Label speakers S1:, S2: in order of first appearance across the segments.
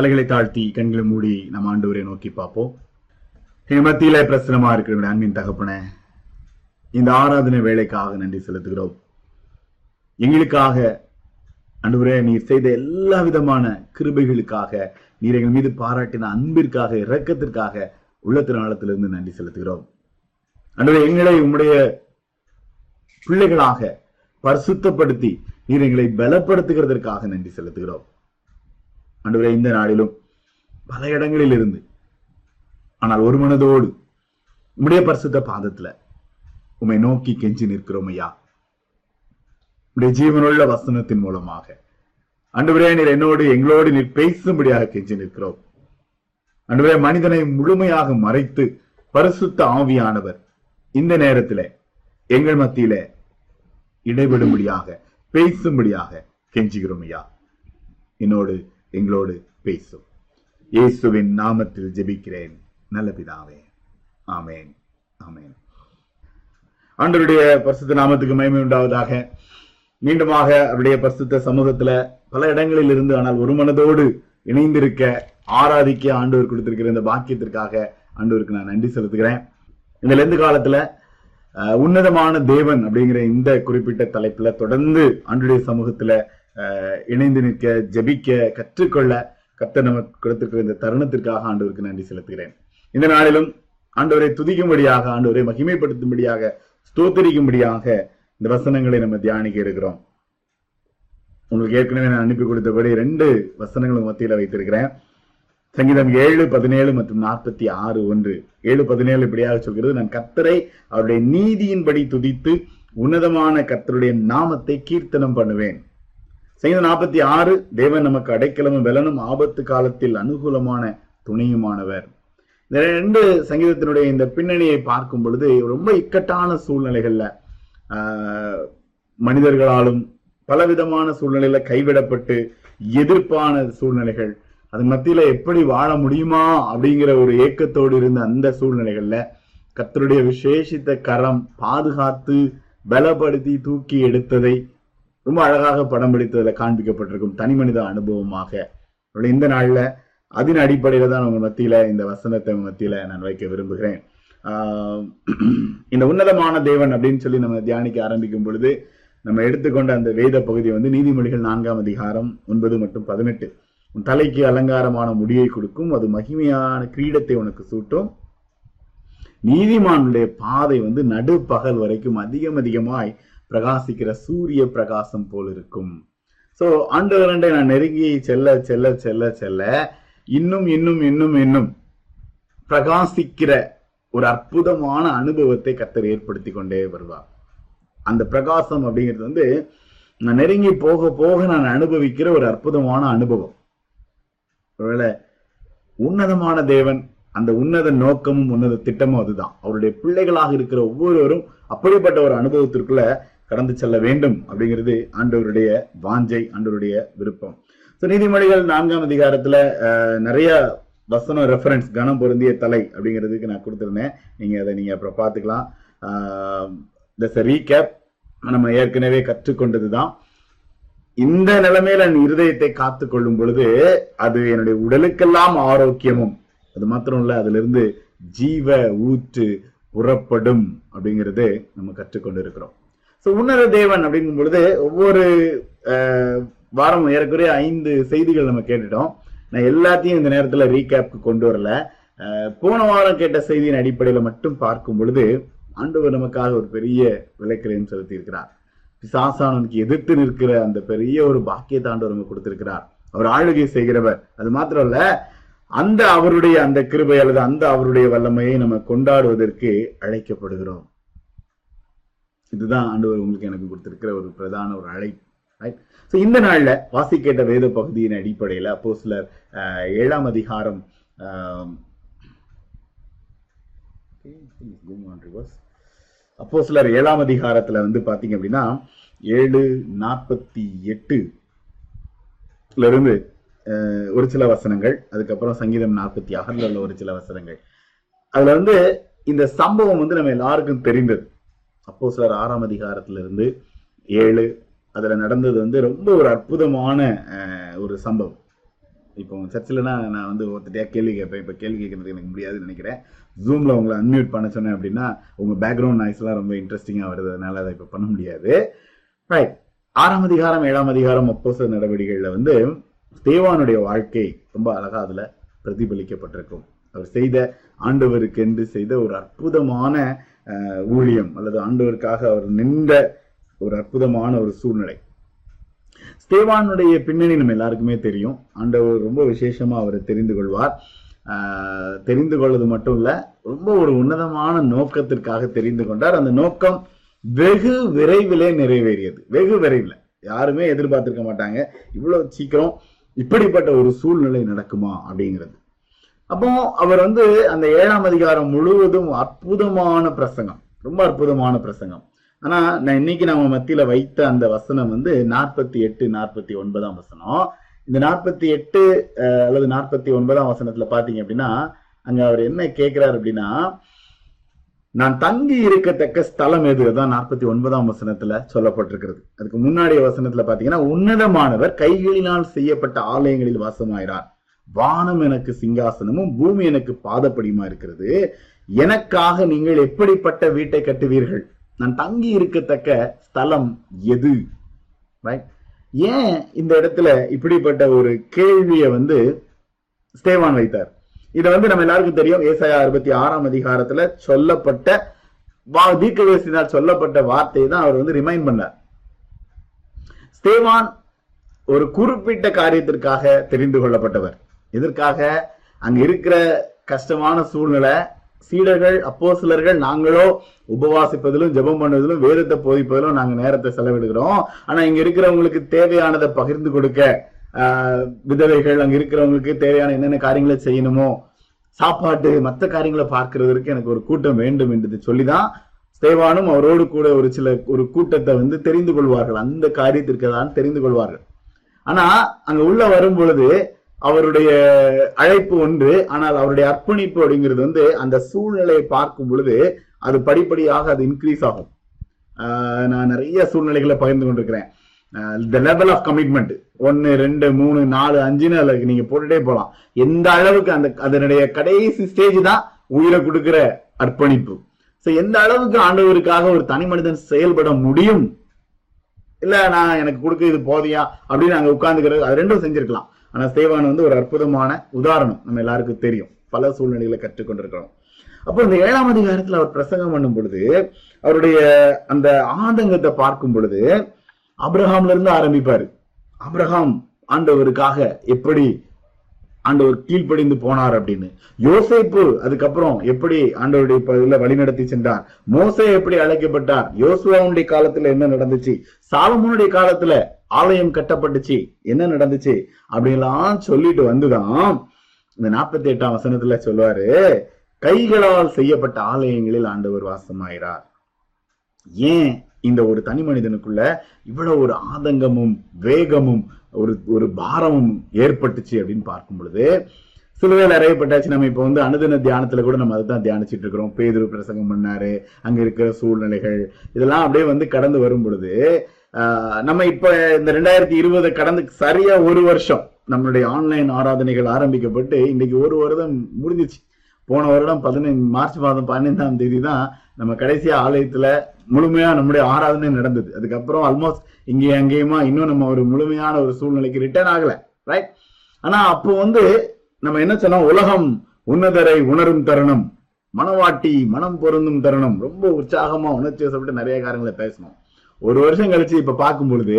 S1: தலைகளை தாழ்த்தி கண்களை மூடி நம்ம ஆண்டவரை நோக்கி பார்ப்போம் என் மத்தியில பிரசனமா இருக்கிற அன்பின் தகப்பன இந்த ஆராதனை வேலைக்காக நன்றி செலுத்துகிறோம் எங்களுக்காக அன்றுவரே நீர் செய்த எல்லா விதமான கிருபைகளுக்காக நீர் எங்கள் மீது பாராட்டின அன்பிற்காக இரக்கத்திற்காக உள்ள திருநாளத்திலிருந்து நன்றி செலுத்துகிறோம் அன்றுவரே எங்களை உம்முடைய பிள்ளைகளாக பரிசுத்தப்படுத்தி நீர் எங்களை பலப்படுத்துகிறதற்காக நன்றி செலுத்துகிறோம் ஆண்டவரே இந்த நாளிலும் பல இடங்களில் இருந்து ஆனால் ஒரு மனதோடு உம்முடைய பரிசுத்த பாதத்துல உம்மை நோக்கி கெஞ்சி நிற்கிறோம் ஐயா உடைய ஜீவனுள்ள வசனத்தின் மூலமாக அன்றுவரே நீர் என்னோடு எங்களோடு நீர் பேசும்படியாக கெஞ்சி நிற்கிறோம் அன்றுவரே மனிதனை முழுமையாக மறைத்து பரிசுத்த ஆவியானவர் இந்த நேரத்துல எங்கள் மத்தியில இடைபெடும்படியாக பேசும்படியாக கெஞ்சுகிறோம் ஐயா என்னோடு எங்களோடு பேசும் இயேசுவின் நாமத்தில் ஜெபிக்கிறேன் நல்ல ஆமேன் ஆமேன் ஆண்டருடைய பரிசுத்த நாமத்துக்கு மயமை உண்டாவதாக மீண்டுமாக அவருடைய பரிசுத்த சமூகத்துல பல இடங்களில் இருந்து ஆனால் ஒரு மனதோடு இணைந்திருக்க ஆராதிக்க ஆண்டவர் கொடுத்திருக்கிற இந்த பாக்கியத்திற்காக ஆண்டவருக்கு நான் நன்றி செலுத்துகிறேன் இந்த லெந்து காலத்துல உன்னதமான தேவன் அப்படிங்கிற இந்த குறிப்பிட்ட தலைப்புல தொடர்ந்து ஆண்டுடைய சமூகத்துல இணைந்து நிற்க ஜபிக்க கற்றுக்கொள்ள கத்த நமக்கு கொடுத்திருக்கிற இந்த தருணத்திற்காக ஆண்டவருக்கு நன்றி செலுத்துகிறேன் இந்த நாளிலும் ஆண்டவரை துதிக்கும்படியாக ஆண்டவரை மகிமைப்படுத்தும்படியாக ஸ்தோத்தரிக்கும்படியாக இந்த வசனங்களை நம்ம தியானிக்க இருக்கிறோம் உங்களுக்கு ஏற்கனவே நான் அனுப்பி கொடுத்தபடி ரெண்டு வசனங்களும் மத்தியில வைத்திருக்கிறேன் சங்கீதம் ஏழு பதினேழு மற்றும் நாற்பத்தி ஆறு ஒன்று ஏழு பதினேழு இப்படியாக சொல்கிறது நான் கத்தரை அவருடைய நீதியின்படி துதித்து உன்னதமான கத்தருடைய நாமத்தை கீர்த்தனம் பண்ணுவேன் சங்கீதம் நாற்பத்தி ஆறு தேவன் நமக்கு அடைக்கலமும் வெலனும் ஆபத்து காலத்தில் அனுகூலமான துணையுமானவர் இந்த ரெண்டு சங்கீதத்தினுடைய இந்த பின்னணியை பார்க்கும் பொழுது ரொம்ப இக்கட்டான சூழ்நிலைகள்ல மனிதர்களாலும் பலவிதமான சூழ்நிலையில கைவிடப்பட்டு எதிர்ப்பான சூழ்நிலைகள் அது மத்தியில எப்படி வாழ முடியுமா அப்படிங்கிற ஒரு ஏக்கத்தோடு இருந்த அந்த சூழ்நிலைகள்ல கத்தருடைய விசேஷித்த கரம் பாதுகாத்து பலப்படுத்தி தூக்கி எடுத்ததை ரொம்ப அழகாக படம் பிடித்ததுல காண்பிக்கப்பட்டிருக்கும் தனி மனித அனுபவமாக இந்த நாள்ல அதன் அடிப்படையில தான் உங்க மத்தியில இந்த வசனத்தை மத்தியில நான் வைக்க விரும்புகிறேன் இந்த உன்னதமான தேவன் அப்படின்னு சொல்லி நம்ம தியானிக்க ஆரம்பிக்கும் பொழுது நம்ம எடுத்துக்கொண்ட அந்த வேத பகுதி வந்து நீதிமொழிகள் நான்காம் அதிகாரம் ஒன்பது மற்றும் பதினெட்டு உன் தலைக்கு அலங்காரமான முடியை கொடுக்கும் அது மகிமையான கிரீடத்தை உனக்கு சூட்டும் நீதிமானுடைய பாதை வந்து நடுப்பகல் வரைக்கும் அதிகம் அதிகமாய் பிரகாசிக்கிற சூரிய பிரகாசம் போல் இருக்கும் ஸோ ஆண்டவரண்டை நான் நெருங்கி செல்ல செல்ல செல்ல செல்ல இன்னும் இன்னும் இன்னும் இன்னும் பிரகாசிக்கிற ஒரு அற்புதமான அனுபவத்தை கத்தர் ஏற்படுத்தி கொண்டே வருவார் அந்த பிரகாசம் அப்படிங்கிறது வந்து நான் நெருங்கி போக போக நான் அனுபவிக்கிற ஒரு அற்புதமான அனுபவம் ஒருவேளை உன்னதமான தேவன் அந்த உன்னத நோக்கமும் உன்னத திட்டமும் அதுதான் அவருடைய பிள்ளைகளாக இருக்கிற ஒவ்வொருவரும் அப்படிப்பட்ட ஒரு அனுபவத்திற்குள்ள கடந்து செல்ல வேண்டும் அப்படிங்கிறது ஆண்டவருடைய வாஞ்சை ஆண்டவருடைய விருப்பம் ஸோ நீதிமொழிகள் நான்காம் அதிகாரத்துல நிறைய வசனம் ரெஃபரன்ஸ் கனம் பொருந்திய தலை அப்படிங்கிறதுக்கு நான் கொடுத்துருந்தேன் நீங்க அதை நீங்க அப்புறம் பார்த்துக்கலாம் தட்ஸ் ரீகேப் நம்ம ஏற்கனவே கற்றுக்கொண்டது தான் இந்த நிலைமையில என் இருதயத்தை காத்து கொள்ளும் பொழுது அது என்னுடைய உடலுக்கெல்லாம் ஆரோக்கியமும் அது மாத்திரம் இல்ல அதுல இருந்து ஜீவ ஊற்று புறப்படும் அப்படிங்கிறது நம்ம கற்றுக்கொண்டு இருக்கிறோம் ஸோ உன்னர தேவன் அப்படிங்கும் பொழுது ஒவ்வொரு வாரம் ஏறக்குறைய ஐந்து செய்திகள் நம்ம கேட்டுட்டோம் நான் எல்லாத்தையும் இந்த நேரத்துல ரீகேப்க்கு கொண்டு வரல போன வாரம் கேட்ட செய்தியின் அடிப்படையில மட்டும் பார்க்கும் பொழுது ஆண்டவர் நமக்காக ஒரு பெரிய விலைக்கிரையும் செலுத்தி இருக்கிறார் சாசானனுக்கு எதிர்த்து நிற்கிற அந்த பெரிய ஒரு பாக்கியத்தாண்டவர் நம்ம நமக்கு கொடுத்திருக்கிறார் அவர் ஆளுகை செய்கிறவர் அது மாத்திரம் இல்ல அந்த அவருடைய அந்த கிருபை அல்லது அந்த அவருடைய வல்லமையை நம்ம கொண்டாடுவதற்கு அழைக்கப்படுகிறோம் இதுதான் ஆண்டவர் உங்களுக்கு எனக்கு கொடுத்திருக்கிற ஒரு பிரதான ஒரு அழைப்பு ரைட் ஸோ இந்த நாளில் வாசிக்கேட்ட வேத பகுதியின் அடிப்படையில் அப்போ சிலர் ஏழாம் அதிகாரம் அப்போ சிலர் ஏழாம் அதிகாரத்தில் வந்து பார்த்தீங்க அப்படின்னா ஏழு நாற்பத்தி எட்டுல இருந்து ஒரு சில வசனங்கள் அதுக்கப்புறம் சங்கீதம் நாற்பத்தி ஆகல உள்ள ஒரு சில வசனங்கள் அதுல வந்து இந்த சம்பவம் வந்து நம்ம எல்லாருக்கும் தெரிந்தது அப்போ சிலர் ஆறாம் அதிகாரத்திலிருந்து ஏழு அதுல நடந்தது வந்து ரொம்ப ஒரு அற்புதமான ஒரு சம்பவம் இப்போ சர்ச்சில்னா நான் வந்து ஒருத்தட்டையா கேள்வி கேட்பேன் இப்போ கேள்வி கேட்கறதுக்கு எனக்கு முடியாதுன்னு நினைக்கிறேன் ஜூமில் உங்களை அன்மியூட் பண்ண சொன்னேன் அப்படின்னா உங்கள் பேக்ரவுண்ட் நாய்ஸ்லாம் ரொம்ப இன்ட்ரெஸ்டிங்காக வருது அதனால அதை இப்போ பண்ண முடியாது ரைட் ஆறாம் அதிகாரம் ஏழாம் அதிகாரம் சில நடவடிக்கைகளில் வந்து தேவானுடைய வாழ்க்கை ரொம்ப அழகாக அதில் பிரதிபலிக்கப்பட்டிருக்கும் அவர் செய்த ஆண்டவருக்கு என்று செய்த ஒரு அற்புதமான ஊழியம் அல்லது ஆண்டவருக்காக அவர் நின்ற ஒரு அற்புதமான ஒரு சூழ்நிலை ஸ்தேவானுடைய பின்னணி நம்ம எல்லாருக்குமே தெரியும் ஆண்டவர் ரொம்ப விசேஷமா அவரை தெரிந்து கொள்வார் தெரிந்து கொள்வது மட்டும் இல்ல ரொம்ப ஒரு உன்னதமான நோக்கத்திற்காக தெரிந்து கொண்டார் அந்த நோக்கம் வெகு விரைவிலே நிறைவேறியது வெகு விரைவில் யாருமே எதிர்பார்த்திருக்க மாட்டாங்க இவ்வளவு சீக்கிரம் இப்படிப்பட்ட ஒரு சூழ்நிலை நடக்குமா அப்படிங்கிறது அப்போ அவர் வந்து அந்த ஏழாம் அதிகாரம் முழுவதும் அற்புதமான பிரசங்கம் ரொம்ப அற்புதமான பிரசங்கம் ஆனா நான் இன்னைக்கு நம்ம மத்தியில வைத்த அந்த வசனம் வந்து நாற்பத்தி எட்டு நாற்பத்தி ஒன்பதாம் வசனம் இந்த நாற்பத்தி எட்டு அல்லது நாற்பத்தி ஒன்பதாம் வசனத்துல பாத்தீங்க அப்படின்னா அங்க அவர் என்ன கேட்கிறார் அப்படின்னா நான் தங்கி இருக்கத்தக்க ஸ்தலம் எது தான் நாற்பத்தி ஒன்பதாம் வசனத்துல சொல்லப்பட்டிருக்கிறது அதுக்கு முன்னாடி வசனத்துல பாத்தீங்கன்னா உன்னதமானவர் கைகளினால் செய்யப்பட்ட ஆலயங்களில் வாசமாயிறார் வானம் எனக்கு சிங்காசனமும் பூமி எனக்கு பாதப்படியுமா இருக்கிறது எனக்காக நீங்கள் எப்படிப்பட்ட வீட்டை கட்டுவீர்கள் நான் தங்கி இருக்கத்தக்க ஸ்தலம் எது ரைட் ஏன் இந்த இடத்துல இப்படிப்பட்ட ஒரு கேள்வியை வந்து ஸ்டேவான் வைத்தார் இதை வந்து நம்ம எல்லாருக்கும் தெரியும் ஏசாயா அறுபத்தி ஆறாம் அதிகாரத்துல சொல்லப்பட்ட வா தீர்க்கதரிசினால் சொல்லப்பட்ட வார்த்தையை தான் அவர் வந்து ரிமைண்ட் பண்ணார் ஸ்டேவான் ஒரு குறிப்பிட்ட காரியத்திற்காக தெரிந்து கொள்ளப்பட்டவர் எதற்காக அங்க இருக்கிற கஷ்டமான சூழ்நிலை சீடர்கள் அப்போ சிலர்கள் நாங்களோ உபவாசிப்பதிலும் ஜெபம் பண்ணுவதிலும் வேதத்தை போதிப்பதிலும் நாங்க நேரத்தை செலவிடுகிறோம் ஆனா இங்க இருக்கிறவங்களுக்கு தேவையானதை பகிர்ந்து கொடுக்க விதவைகள் அங்க இருக்கிறவங்களுக்கு தேவையான என்னென்ன காரியங்களை செய்யணுமோ சாப்பாட்டு மற்ற காரியங்களை பார்க்கறதற்கு எனக்கு ஒரு கூட்டம் வேண்டும் என்று சொல்லிதான் தேவானும் அவரோடு கூட ஒரு சில ஒரு கூட்டத்தை வந்து தெரிந்து கொள்வார்கள் அந்த காரியத்திற்கு தான் தெரிந்து கொள்வார்கள் ஆனா அங்க உள்ள வரும் பொழுது அவருடைய அழைப்பு ஒன்று ஆனால் அவருடைய அர்ப்பணிப்பு அப்படிங்கிறது வந்து அந்த சூழ்நிலையை பார்க்கும் பொழுது அது படிப்படியாக அது இன்க்ரீஸ் ஆகும் நான் நிறைய சூழ்நிலைகளை பகிர்ந்து கொண்டிருக்கிறேன் த லெவல் ஆஃப் கமிட்மெண்ட் ஒன்னு ரெண்டு மூணு நாலு அஞ்சுன்னு அதுக்கு நீங்க போட்டுட்டே போகலாம் எந்த அளவுக்கு அந்த அதனுடைய கடைசி ஸ்டேஜ் தான் உயிரை கொடுக்கிற அர்ப்பணிப்பு ஸோ எந்த அளவுக்கு ஆண்டவருக்காக ஒரு தனி மனிதன் செயல்பட முடியும் இல்ல நான் எனக்கு கொடுக்க இது போதியா அப்படின்னு அங்க உட்காந்துக்கிறது அது ரெண்டும் செஞ்சிருக்கலாம் ஆனால் சேவான் வந்து ஒரு அற்புதமான உதாரணம் நம்ம எல்லாருக்கும் தெரியும் பல சூழ்நிலைகளை கற்றுக்கொண்டிருக்கிறோம் அப்போ இந்த ஏழாம் அதிகாரத்தில் அவர் பிரசங்கம் பண்ணும் பொழுது அவருடைய அந்த ஆதங்கத்தை பார்க்கும் பொழுது அப்ரஹாம்ல இருந்து ஆரம்பிப்பாரு அப்ரஹாம் ஆண்டவருக்காக எப்படி ஆண்டவர் கீழ்ப்படிந்து போனார் அப்படின்னு யோசைப்பு அதுக்கப்புறம் எப்படி ஆண்டவருடைய வழி வழிநடத்தி சென்றார் மோசே எப்படி அழைக்கப்பட்டார் யோசுவாவுடைய காலத்துல என்ன நடந்துச்சு சாலமோனுடைய காலத்துல ஆலயம் கட்டப்பட்டுச்சு என்ன நடந்துச்சு அப்படின்லாம் சொல்லிட்டு வந்துதான் இந்த நாற்பத்தி எட்டாம் வசனத்துல சொல்லுவாரு கைகளால் செய்யப்பட்ட ஆலயங்களில் ஆண்டவர் வாசமாயிறார் ஏன் இந்த ஒரு தனி மனிதனுக்குள்ள இவ்வளவு ஒரு ஆதங்கமும் வேகமும் ஒரு ஒரு பாரமும் ஏற்பட்டுச்சு அப்படின்னு பார்க்கும் பொழுது சிலுவையில் அறையப்பட்டாச்சு நம்ம இப்போ வந்து அனுதின தியானத்துல கூட நம்ம அதை தியானிச்சுட்டு இருக்கிறோம் பேதுரு பிரசங்கம் பண்ணாரு அங்க இருக்கிற சூழ்நிலைகள் இதெல்லாம் அப்படியே வந்து கடந்து வரும் பொழுது நம்ம இப்ப இந்த ரெண்டாயிரத்தி இருபது கடந்து சரியா ஒரு வருஷம் நம்மளுடைய ஆன்லைன் ஆராதனைகள் ஆரம்பிக்கப்பட்டு இன்னைக்கு ஒரு வருடம் முடிஞ்சிச்சு போன வருடம் பதினைந்து மார்ச் மாதம் பதினைந்தாம் தேதி தான் நம்ம கடைசி ஆலயத்துல முழுமையா நம்முடைய ஆராதனை நடந்தது அதுக்கப்புறம் ஆல்மோஸ்ட் இங்கே அங்கேயுமா இன்னும் நம்ம ஒரு முழுமையான ஒரு சூழ்நிலைக்கு ரிட்டர்ன் ஆகல ரைட் ஆனா அப்போ வந்து நம்ம என்ன சொன்னோம் உலகம் உன்னதரை உணரும் தருணம் மனவாட்டி மனம் பொருந்தும் தருணம் ரொம்ப உற்சாகமா உணர்ச்சி வசப்பட்டு நிறைய காரங்களை பேசணும் ஒரு வருஷம் கழிச்சு இப்ப பார்க்கும் பொழுது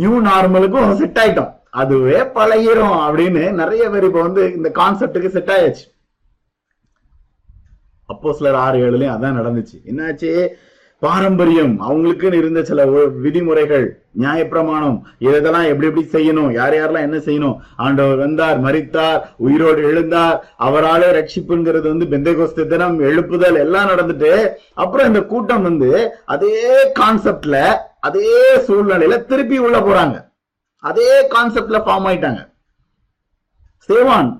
S1: நியூ நார்மலுக்கும் செட் ஆயிட்டோம் அதுவே பழகிரும் அப்படின்னு நிறைய பேர் இப்ப வந்து இந்த கான்செப்டுக்கு செட் ஆயாச்சு அப்போ சிலர் ஆறு ஏழுலயும் அதான் நடந்துச்சு என்னாச்சு பாரம்பரியம் அவங்களுக்குன்னு இருந்த சில விதிமுறைகள் நியாயப்பிரமாணம் இதெல்லாம் எப்படி எப்படி செய்யணும் யார் யாரெல்லாம் என்ன செய்யணும் ஆண்டவர் வந்தார் மறித்தார் உயிரோடு எழுந்தார் அவராலே ரட்சிப்புங்கிறது வந்து பெந்தைகோஸ்த தினம் எழுப்புதல் எல்லாம் நடந்துட்டு அப்புறம் இந்த கூட்டம் வந்து அதே கான்செப்ட்ல அதே சூழ்நிலையில திருப்பி உள்ள போறாங்க அதே கான்செப்ட்ல ஃபார்ம் ஆயிட்டாங்க சேவான்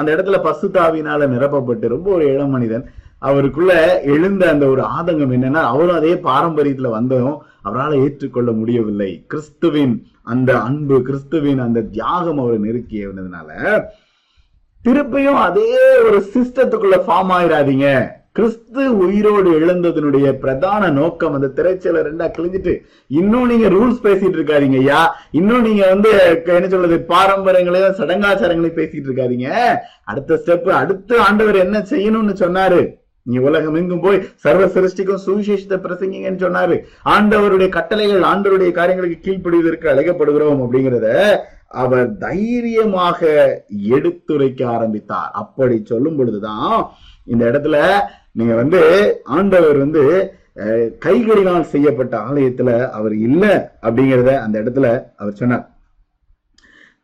S1: அந்த இடத்துல தாவினால நிரப்பப்பட்டு ரொம்ப ஒரு இளம் மனிதன் அவருக்குள்ள எழுந்த அந்த ஒரு ஆதங்கம் என்னன்னா அவரும் அதே பாரம்பரியத்துல வந்ததும் அவரால் ஏற்றுக்கொள்ள முடியவில்லை கிறிஸ்துவின் அந்த அன்பு கிறிஸ்துவின் அந்த தியாகம் அவரை நெருக்கி இருந்ததுனால திருப்பியும் அதே ஒரு சிஸ்டத்துக்குள்ள ஃபார்ம் ஆயிடாதீங்க கிறிஸ்து உயிரோடு எழுந்ததனுடைய பிரதான நோக்கம் அந்த திரைச்சல ரெண்டா கிழிஞ்சிட்டு இன்னும் நீங்க ரூல்ஸ் பேசிட்டு இருக்காதீங்க ஐயா இன்னும் நீங்க வந்து என்ன சொல்றது பாரம்பரியங்களையும் சடங்காச்சாரங்களையும் பேசிட்டு இருக்காதீங்க அடுத்த ஸ்டெப் அடுத்த ஆண்டவர் என்ன செய்யணும்னு சொன்னாரு நீ உலகம் எங்கும் போய் சர்வ சிருஷ்டிக்கும் சுவிசேஷத்தை பிரசங்கிங்கன்னு சொன்னாரு ஆண்டவருடைய கட்டளைகள் ஆண்டவருடைய காரியங்களுக்கு கீழ்ப்படுவதற்கு அழைக்கப்படுகிறோம் அப்படிங்கிறத அவர் தைரியமாக எடுத்துரைக்க ஆரம்பித்தார் அப்படி சொல்லும் பொழுதுதான் இந்த இடத்துல நீங்க வந்து ஆண்டவர் வந்து கைகளினால் செய்யப்பட்ட ஆலயத்துல அவர் இல்லை அப்படிங்கிறத அந்த இடத்துல அவர் சொன்னார்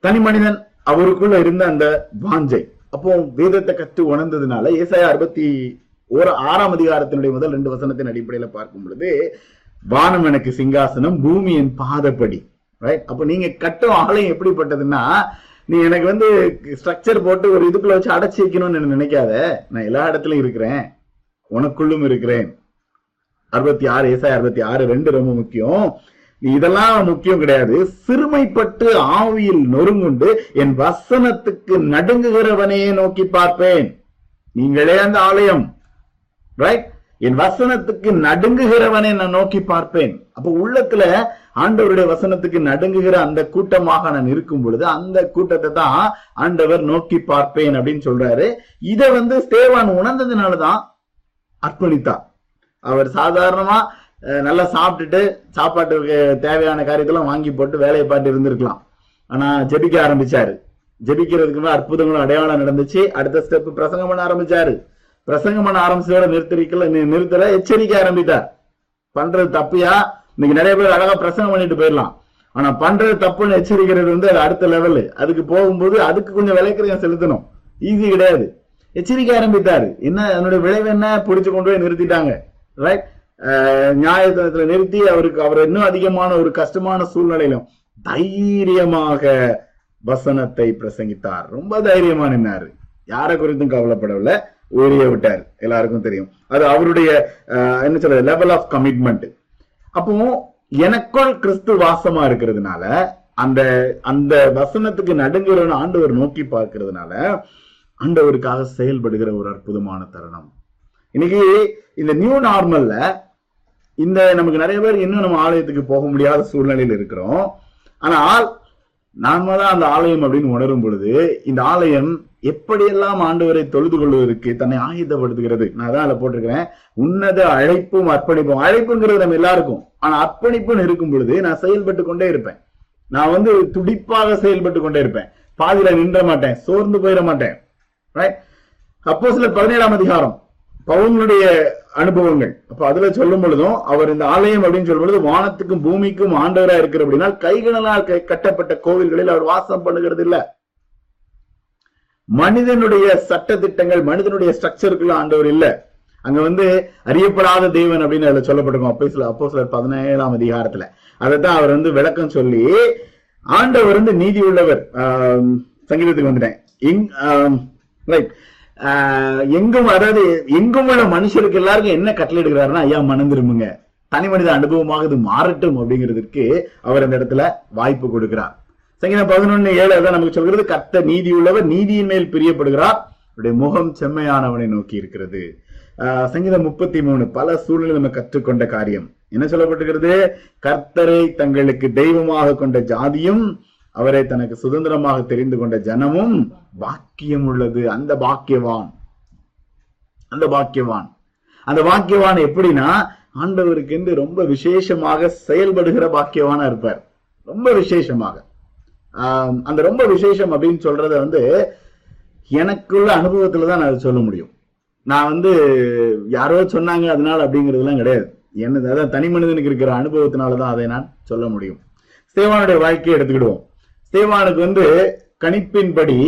S1: தனி மனிதன் அவருக்குள்ள இருந்த அந்த வாஞ்சை அப்போ வேதத்தை கற்று உணர்ந்ததுனால ஏசாய அறுபத்தி ஒரு ஆறாம் அதிகாரத்தினுடைய முதல் ரெண்டு வசனத்தின் அடிப்படையில பார்க்கும் பொழுது வானம் எனக்கு சிங்காசனம் பூமியின் பாதப்படி ரைட் அப்ப நீங்க கட்டும் ஆலயம் எப்படிப்பட்டதுன்னா நீ எனக்கு வந்து ஸ்ட்ரக்சர் போட்டு ஒரு இதுக்குள்ள வச்சு அடைச்சி வைக்கணும்னு நினைக்காத நான் எல்லா இடத்துலயும் இருக்கிறேன் உனக்குள்ளும் இருக்கிறேன் அறுபத்தி ஆறு ஏசாய் அறுபத்தி ஆறு ரெண்டு ரொம்ப முக்கியம் இதெல்லாம் முக்கியம் கிடையாது சிறுமைப்பட்டு ஆவியில் நொறுங்குண்டு என் வசனத்துக்கு நடுங்குகிறவனையே நோக்கி பார்ப்பேன் நீங்களே அந்த ஆலயம் ரைட் என் வசனத்துக்கு நடுங்குகிறவனை நான் நோக்கி பார்ப்பேன் அப்போ உள்ளத்துல ஆண்டவருடைய வசனத்துக்கு நடுங்குகிற அந்த கூட்டமாக நான் இருக்கும் பொழுது அந்த கூட்டத்தை தான் ஆண்டவர் நோக்கி பார்ப்பேன் அப்படின்னு சொல்றாரு இதை வந்து ஸ்தேவான் உணர்ந்ததுனாலதான் அர்ப்பணித்தா அவர் சாதாரணமா நல்லா சாப்பிட்டுட்டு சாப்பாட்டுக்கு தேவையான காரியத்தெல்லாம் வாங்கி போட்டு வேலையை பாட்டு இருந்திருக்கலாம் ஆனா ஜெபிக்க ஆரம்பிச்சாரு ஜெபிக்கிறதுக்கு அற்புதங்களும் அடையாளம் நடந்துச்சு அடுத்த ஸ்டெப் பிரசங்கம் பண்ண ஆரம்பிச்சாரு பிரசங்கம் பண்ண ஆரம்பிச்சதோட நிறுத்திருக்கல நிறுத்தல எச்சரிக்கை ஆரம்பித்தார் பண்றது தப்பியா இன்னைக்கு நிறைய பேர் அழகா பிரசங்கம் பண்ணிட்டு போயிடலாம் ஆனா பண்றது தப்புன்னு எச்சரிக்கிறது வந்து அது அடுத்த லெவலு அதுக்கு போகும்போது அதுக்கு கொஞ்சம் விலைக்கிறையும் செலுத்தணும் ஈஸி கிடையாது எச்சரிக்கை ஆரம்பித்தாரு என்ன என்னுடைய விளைவு என்ன புடிச்சு கொண்டு போய் நிறுத்திட்டாங்க ரைட் நியாயத்தனத்துல நிறுத்தி அவருக்கு அவர் இன்னும் அதிகமான ஒரு கஷ்டமான சூழ்நிலையிலும் தைரியமாக வசனத்தை பிரசங்கித்தார் ரொம்ப தைரியமா நின்னாரு யாரை குறித்தும் கவலைப்படவில்லை வெளியே விட்டார் எல்லாருக்கும் தெரியும் அது அவருடைய என்ன சொல்றது லெவல் ஆஃப் கமிட்மெண்ட் அப்போ எனக்குள் கிறிஸ்து வாசமா இருக்கிறதுனால அந்த அந்த வசனத்துக்கு நடுங்கிறவன் ஆண்டவர் நோக்கி பார்க்கறதுனால ஆண்டவருக்காக செயல்படுகிற ஒரு அற்புதமான தருணம் இன்னைக்கு இந்த நியூ நார்மல்ல இந்த நமக்கு நிறைய பேர் இன்னும் நம்ம ஆலயத்துக்கு போக முடியாத சூழ்நிலையில் இருக்கிறோம் ஆனால் நார்மலா அந்த ஆலயம் அப்படின்னு உணரும் பொழுது இந்த ஆலயம் எப்படியெல்லாம் ஆண்டவரை தொழுது கொள்வதற்கு தன்னை ஆயுதப்படுத்துகிறது நான் தான் அதில் போட்டிருக்கிறேன் உன்னத அழைப்பும் அர்ப்பணிப்பும் அழைப்புங்கிறது நம்ம எல்லாருக்கும் ஆனா அர்ப்பணிப்புன்னு இருக்கும் பொழுது நான் செயல்பட்டு கொண்டே இருப்பேன் நான் வந்து துடிப்பாக செயல்பட்டு கொண்டே இருப்பேன் பாதியில நின்ற மாட்டேன் சோர்ந்து போயிட மாட்டேன் அப்போ சில பதினேழாம் அதிகாரம் பவுனுடைய அனுபவங்கள் அப்ப அதுல சொல்லும் பொழுதும் அவர் இந்த ஆலயம் அப்படின்னு சொல்லும் பொழுது வானத்துக்கும் பூமிக்கும் ஆண்டவரா இருக்கிற அப்படின்னா கைகளால் கட்டப்பட்ட கோவில்களில் அவர் வாசம் பண்ணுகிறது இல்லை மனிதனுடைய சட்ட திட்டங்கள் மனிதனுடைய ஸ்ட்ரக்சருக்குள்ள ஆண்டவர் இல்ல அங்க வந்து அறியப்படாத தெய்வன் அப்படின்னு அதுல சொல்லப்பட்டிருக்கும் அப்போ சில அப்போ சிலர் பதினேழாம் அதிகாரத்துல அதைத்தான் அவர் வந்து விளக்கம் சொல்லி ஆண்டவர் வந்து நீதி உள்ளவர் சங்கீதத்துக்கு வந்துட்டேன் இங் ரைட் எங்கும் அதாவது எங்கும் உள்ள மனுஷருக்கு எல்லாருக்கும் என்ன கட்டளை எடுக்கிறாருன்னா ஐயா மனந்திரும்புங்க தனி மனித அனுபவமாக இது மாறட்டும் அப்படிங்கிறதுக்கு அவர் அந்த இடத்துல வாய்ப்பு கொடுக்கிறார் சங்கீதம் பதினொன்னு ஏழு அதான் நமக்கு சொல்கிறது கர்த்த நீதி உள்ளவர் நீதியின் மேல் பிரியப்படுகிறார் அவருடைய முகம் செம்மையானவனை நோக்கி இருக்கிறது சங்கீதம் முப்பத்தி மூணு பல சூழ்நிலை நம்ம கற்றுக்கொண்ட காரியம் என்ன சொல்லப்பட்டிருக்கிறது கர்த்தரை தங்களுக்கு தெய்வமாக கொண்ட ஜாதியும் அவரை தனக்கு சுதந்திரமாக தெரிந்து கொண்ட ஜனமும் பாக்கியம் உள்ளது அந்த பாக்கியவான் அந்த பாக்கியவான் அந்த பாக்கியவான் எப்படின்னா ஆண்டவருக்கு ரொம்ப விசேஷமாக செயல்படுகிற பாக்கியவானா இருப்பார் ரொம்ப விசேஷமாக அந்த ரொம்ப விசேஷம் அப்படின்னு சொல்றத வந்து எனக்குள்ள அனுபவத்துல தான் நான் சொல்ல முடியும் நான் வந்து யாரோ சொன்னாங்க அதனால அப்படிங்கிறதுலாம் கிடையாது என்ன அதான் தனி மனிதனுக்கு இருக்கிற அனுபவத்தினால தான் அதை நான் சொல்ல முடியும் ஸ்தேவானுடைய வாழ்க்கையை எடுத்துக்கிடுவோம் ஸ்தேவானுக்கு வந்து கணிப்பின்படி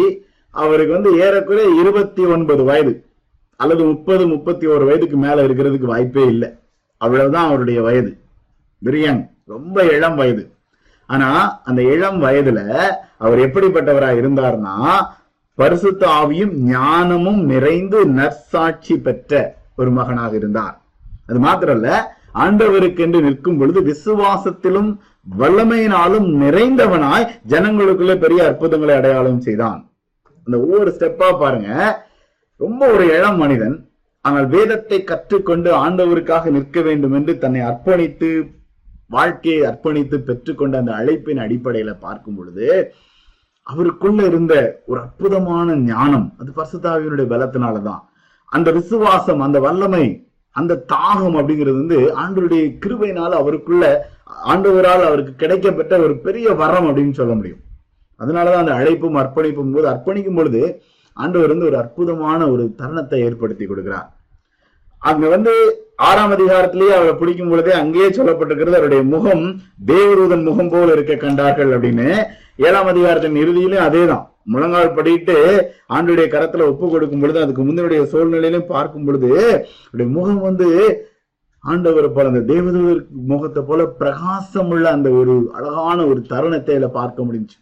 S1: அவருக்கு வந்து ஏறக்குறைய இருபத்தி ஒன்பது வயது அல்லது முப்பது முப்பத்தி ஒரு வயதுக்கு மேல இருக்கிறதுக்கு வாய்ப்பே இல்லை அவ்வளவுதான் அவருடைய வயது பிரியாங் ரொம்ப இளம் வயது ஆனா அந்த இளம் வயதுல அவர் எப்படிப்பட்டவரா இருந்தார்னா பரிசுத்த ஆவியும் ஞானமும் நிறைந்து நற்சாட்சி பெற்ற ஒரு மகனாக இருந்தார் அது மாத்திரல்ல ஆண்டவருக்கென்று நிற்கும் பொழுது விசுவாசத்திலும் வல்லமையினாலும் நிறைந்தவனாய் ஜனங்களுக்குள்ள பெரிய அற்புதங்களை அடையாளம் செய்தான் அந்த ஒவ்வொரு ஸ்டெப்பா பாருங்க ரொம்ப ஒரு இளம் மனிதன் ஆனால் வேதத்தை கற்றுக்கொண்டு ஆண்டவருக்காக நிற்க வேண்டும் என்று தன்னை அர்ப்பணித்து வாழ்க்கையை அர்ப்பணித்து பெற்றுக்கொண்ட அந்த அழைப்பின் அடிப்படையில பார்க்கும் பொழுது அவருக்குள்ள இருந்த ஒரு அற்புதமான ஞானம் அது பரிசுத்தாவியனுடைய பலத்தினாலதான் அந்த விசுவாசம் அந்த வல்லமை அந்த தாகம் அப்படிங்கிறது வந்து ஆண்டவருடைய கிருபையினால அவருக்குள்ள ஆண்டவரால் அவருக்கு கிடைக்கப்பட்ட ஒரு பெரிய வரம் அப்படின்னு சொல்ல முடியும் அதனாலதான் அந்த அழைப்பும் அர்ப்பணிப்பும் போது அர்ப்பணிக்கும் பொழுது ஆண்டவர் வந்து ஒரு அற்புதமான ஒரு தருணத்தை ஏற்படுத்தி கொடுக்கிறார் அங்க வந்து ஆறாம் அதிகாரத்திலேயே அவரை பிடிக்கும் பொழுதே அங்கேயே சொல்லப்பட்டிருக்கிறது அவருடைய முகம் தேவரூதன் முகம் போல இருக்க கண்டார்கள் அப்படின்னு ஏழாம் அதிகாரத்தின் இறுதியிலும் அதேதான் முழங்கால் படிட்டு ஆண்டுடைய கரத்துல ஒப்பு கொடுக்கும் பொழுது அதுக்கு முந்தினுடைய சூழ்நிலையிலும் பார்க்கும் பொழுது முகம் வந்து ஆண்டவர் போல அந்த தேவதூதர் முகத்தை போல பிரகாசம் உள்ள அந்த ஒரு அழகான ஒரு தருணத்தை இதுல பார்க்க முடிஞ்சு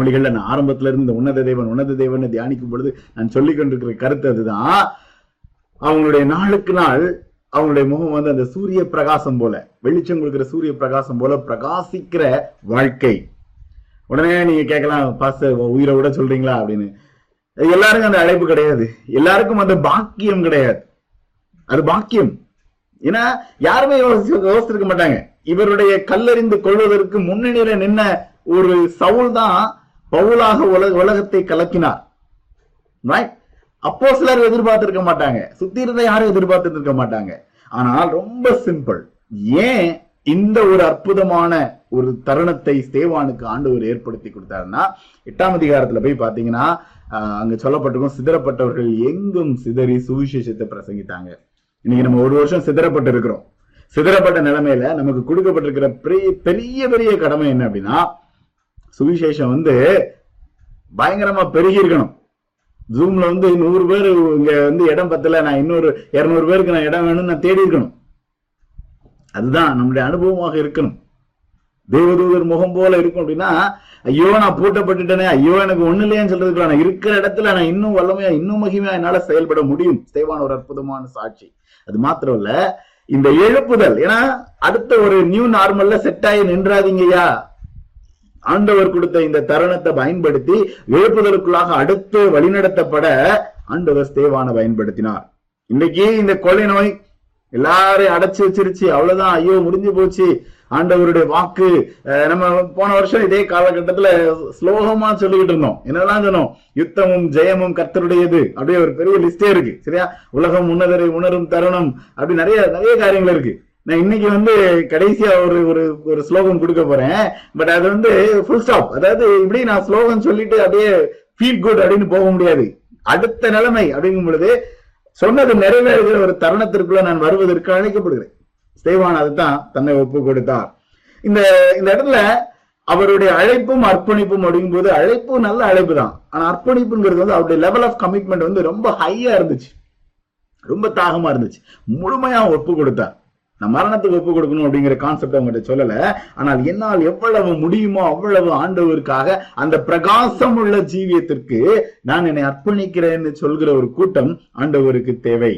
S1: மொழிகள்ல நான் ஆரம்பத்துல இருந்து உன்னத தேவன் உன்னத தேவன் தியானிக்கும் பொழுது நான் சொல்லிக் கொண்டிருக்கிற கருத்து அதுதான் அவங்களுடைய நாளுக்கு நாள் அவங்களுடைய முகம் வந்து அந்த சூரிய பிரகாசம் போல வெளிச்சம் கொடுக்கிற சூரிய பிரகாசம் போல பிரகாசிக்கிற வாழ்க்கை உடனே நீங்க கேட்கலாம் பாச உயிரை விட சொல்றீங்களா அப்படின்னு எல்லாருக்கும் அந்த அழைப்பு கிடையாது எல்லாருக்கும் அந்த பாக்கியம் கிடையாது அது பாக்கியம் ஏன்னா யாருமே யோசிச்சு யோசிச்சிருக்க மாட்டாங்க இவருடைய கல்லறிந்து கொள்வதற்கு முன்னணியில நின்ன ஒரு சவுல் தான் பவுலாக உலக உலகத்தை கலக்கினார் ரைட் அப்போ சிலர் எதிர்பார்த்திருக்க மாட்டாங்க சுத்தி இருந்த யாரும் எதிர்பார்த்து இருக்க மாட்டாங்க ஆனால் ரொம்ப சிம்பிள் ஏன் இந்த ஒரு அற்புதமான ஒரு தருணத்தை ஆண்டு ஆண்டவர் ஏற்படுத்தி கொடுத்தாருன்னா எட்டாம் அதிகாரத்துல போய் பாத்தீங்கன்னா அங்க சொல்லப்பட்டிருக்கும் சிதறப்பட்டவர்கள் எங்கும் சிதறி சுவிசேஷத்தை பிரசங்கித்தாங்க இன்னைக்கு நம்ம ஒரு வருஷம் சிதறப்பட்டு இருக்கிறோம் சிதறப்பட்ட நிலைமையில நமக்கு கொடுக்கப்பட்டிருக்கிற பெரிய பெரிய கடமை என்ன அப்படின்னா சுவிசேஷம் வந்து பயங்கரமா பெருகி இருக்கணும் ஜூம்ல வந்து நூறு பேர் இங்க வந்து இடம் பத்தல நான் இன்னொரு இருநூறு பேருக்கு நான் இடம் வேணும்னு நான் தேடி இருக்கணும் அதுதான் நம்முடைய அனுபவமாக இருக்கணும் தேவதூதர் முகம் போல இருக்கும் அப்படின்னா ஐயோ நான் பூட்டப்பட்டுட்டேனே ஐயோ எனக்கு ஒண்ணு இல்லையான்னு சொல்றதுக்கு நான் இருக்கிற இடத்துல நான் இன்னும் வல்லமையா இன்னும் மகிமையா என்னால செயல்பட முடியும் தேவான ஒரு அற்புதமான சாட்சி அது மாத்திரம் இல்ல இந்த எழுப்புதல் ஏன்னா அடுத்த ஒரு நியூ நார்மல்ல செட் ஆகி நின்றாதீங்கய்யா ஆண்டவர் கொடுத்த இந்த தருணத்தை பயன்படுத்தி எழுப்புதலுக்குள்ளாக அடுத்து வழிநடத்தப்பட ஆண்டவர் ஸ்தேவான பயன்படுத்தினார் இன்னைக்கு இந்த கொலை நோய் எல்லாரையும் அடைச்சு வச்சிருச்சு அவ்வளவுதான் ஐயோ முடிஞ்சு போச்சு ஆண்டவருடைய வாக்கு நம்ம போன வருஷம் இதே காலகட்டத்துல ஸ்லோகமா சொல்லிக்கிட்டு இருந்தோம் என்னெல்லாம் சொன்னோம் யுத்தமும் ஜெயமும் கத்தருடையது அப்படியே ஒரு பெரிய லிஸ்டே இருக்கு சரியா உலகம் உன்னதரை உணரும் தருணம் அப்படி நிறைய நிறைய காரியங்கள் இருக்கு நான் இன்னைக்கு வந்து கடைசியா ஒரு ஒரு ஒரு ஸ்லோகன் கொடுக்க போறேன் பட் அது வந்து ஃபுல் ஸ்டாப் அதாவது இப்படி நான் ஸ்லோகன் சொல்லிட்டு அப்படியே ஃபீல் குட் அப்படின்னு போக முடியாது அடுத்த நிலைமை அப்படிங்கும் பொழுது சொன்னது நிறைவேறுகிற ஒரு தருணத்திற்குள்ள நான் வருவதற்கு அழைக்கப்படுகிறேன் ஸ்தேவான் அதுதான் தன்னை ஒப்பு கொடுத்தார் இந்த இந்த இடத்துல அவருடைய அழைப்பும் அர்ப்பணிப்பும் அப்படிங்கும் போது அழைப்பு நல்ல அழைப்பு தான் ஆனா அர்ப்பணிப்புங்கிறது வந்து அவருடைய லெவல் ஆஃப் கமிட்மெண்ட் வந்து ரொம்ப ஹையா இருந்துச்சு ரொம்ப தாகமா இருந்துச்சு முழுமையா ஒப்பு கொடுத்தார் நான் மரணத்துக்கு ஒப்பு கொடுக்கணும் அப்படிங்கிற கான்செப்ட் அவங்ககிட்ட சொல்லல ஆனால் என்னால் எவ்வளவு முடியுமோ அவ்வளவு ஆண்டவருக்காக அந்த பிரகாசம் உள்ள ஜீவியத்திற்கு நான் என்னை அர்ப்பணிக்கிறேன்னு சொல்கிற ஒரு கூட்டம் ஆண்டவருக்கு தேவை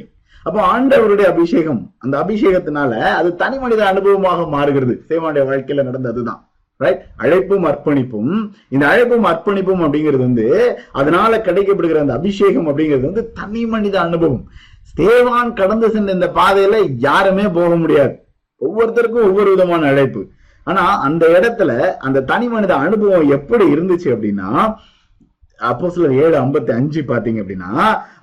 S1: அப்போ ஆண்டவருடைய அபிஷேகம் அந்த அபிஷேகத்தினால அது தனி மனித அனுபவமாக மாறுகிறது சேவாண்டிய வாழ்க்கையில நடந்த அதுதான் ரைட் அழைப்பும் அர்ப்பணிப்பும் இந்த அழைப்பும் அர்ப்பணிப்பும் அப்படிங்கிறது வந்து அதனால கிடைக்கப்படுகிற அந்த அபிஷேகம் அப்படிங்கிறது வந்து தனி மனித அனுபவம் தேவான் கடந்து சென்ற இந்த பாதையில யாருமே போக முடியாது ஒவ்வொருத்தருக்கும் ஒவ்வொரு விதமான அழைப்பு ஆனா அந்த இடத்துல அந்த தனி மனித அனுபவம் எப்படி இருந்துச்சு அப்படின்னா அப்போ சிலர் ஏழு ஐம்பத்தி அஞ்சு பாத்தீங்க அப்படின்னா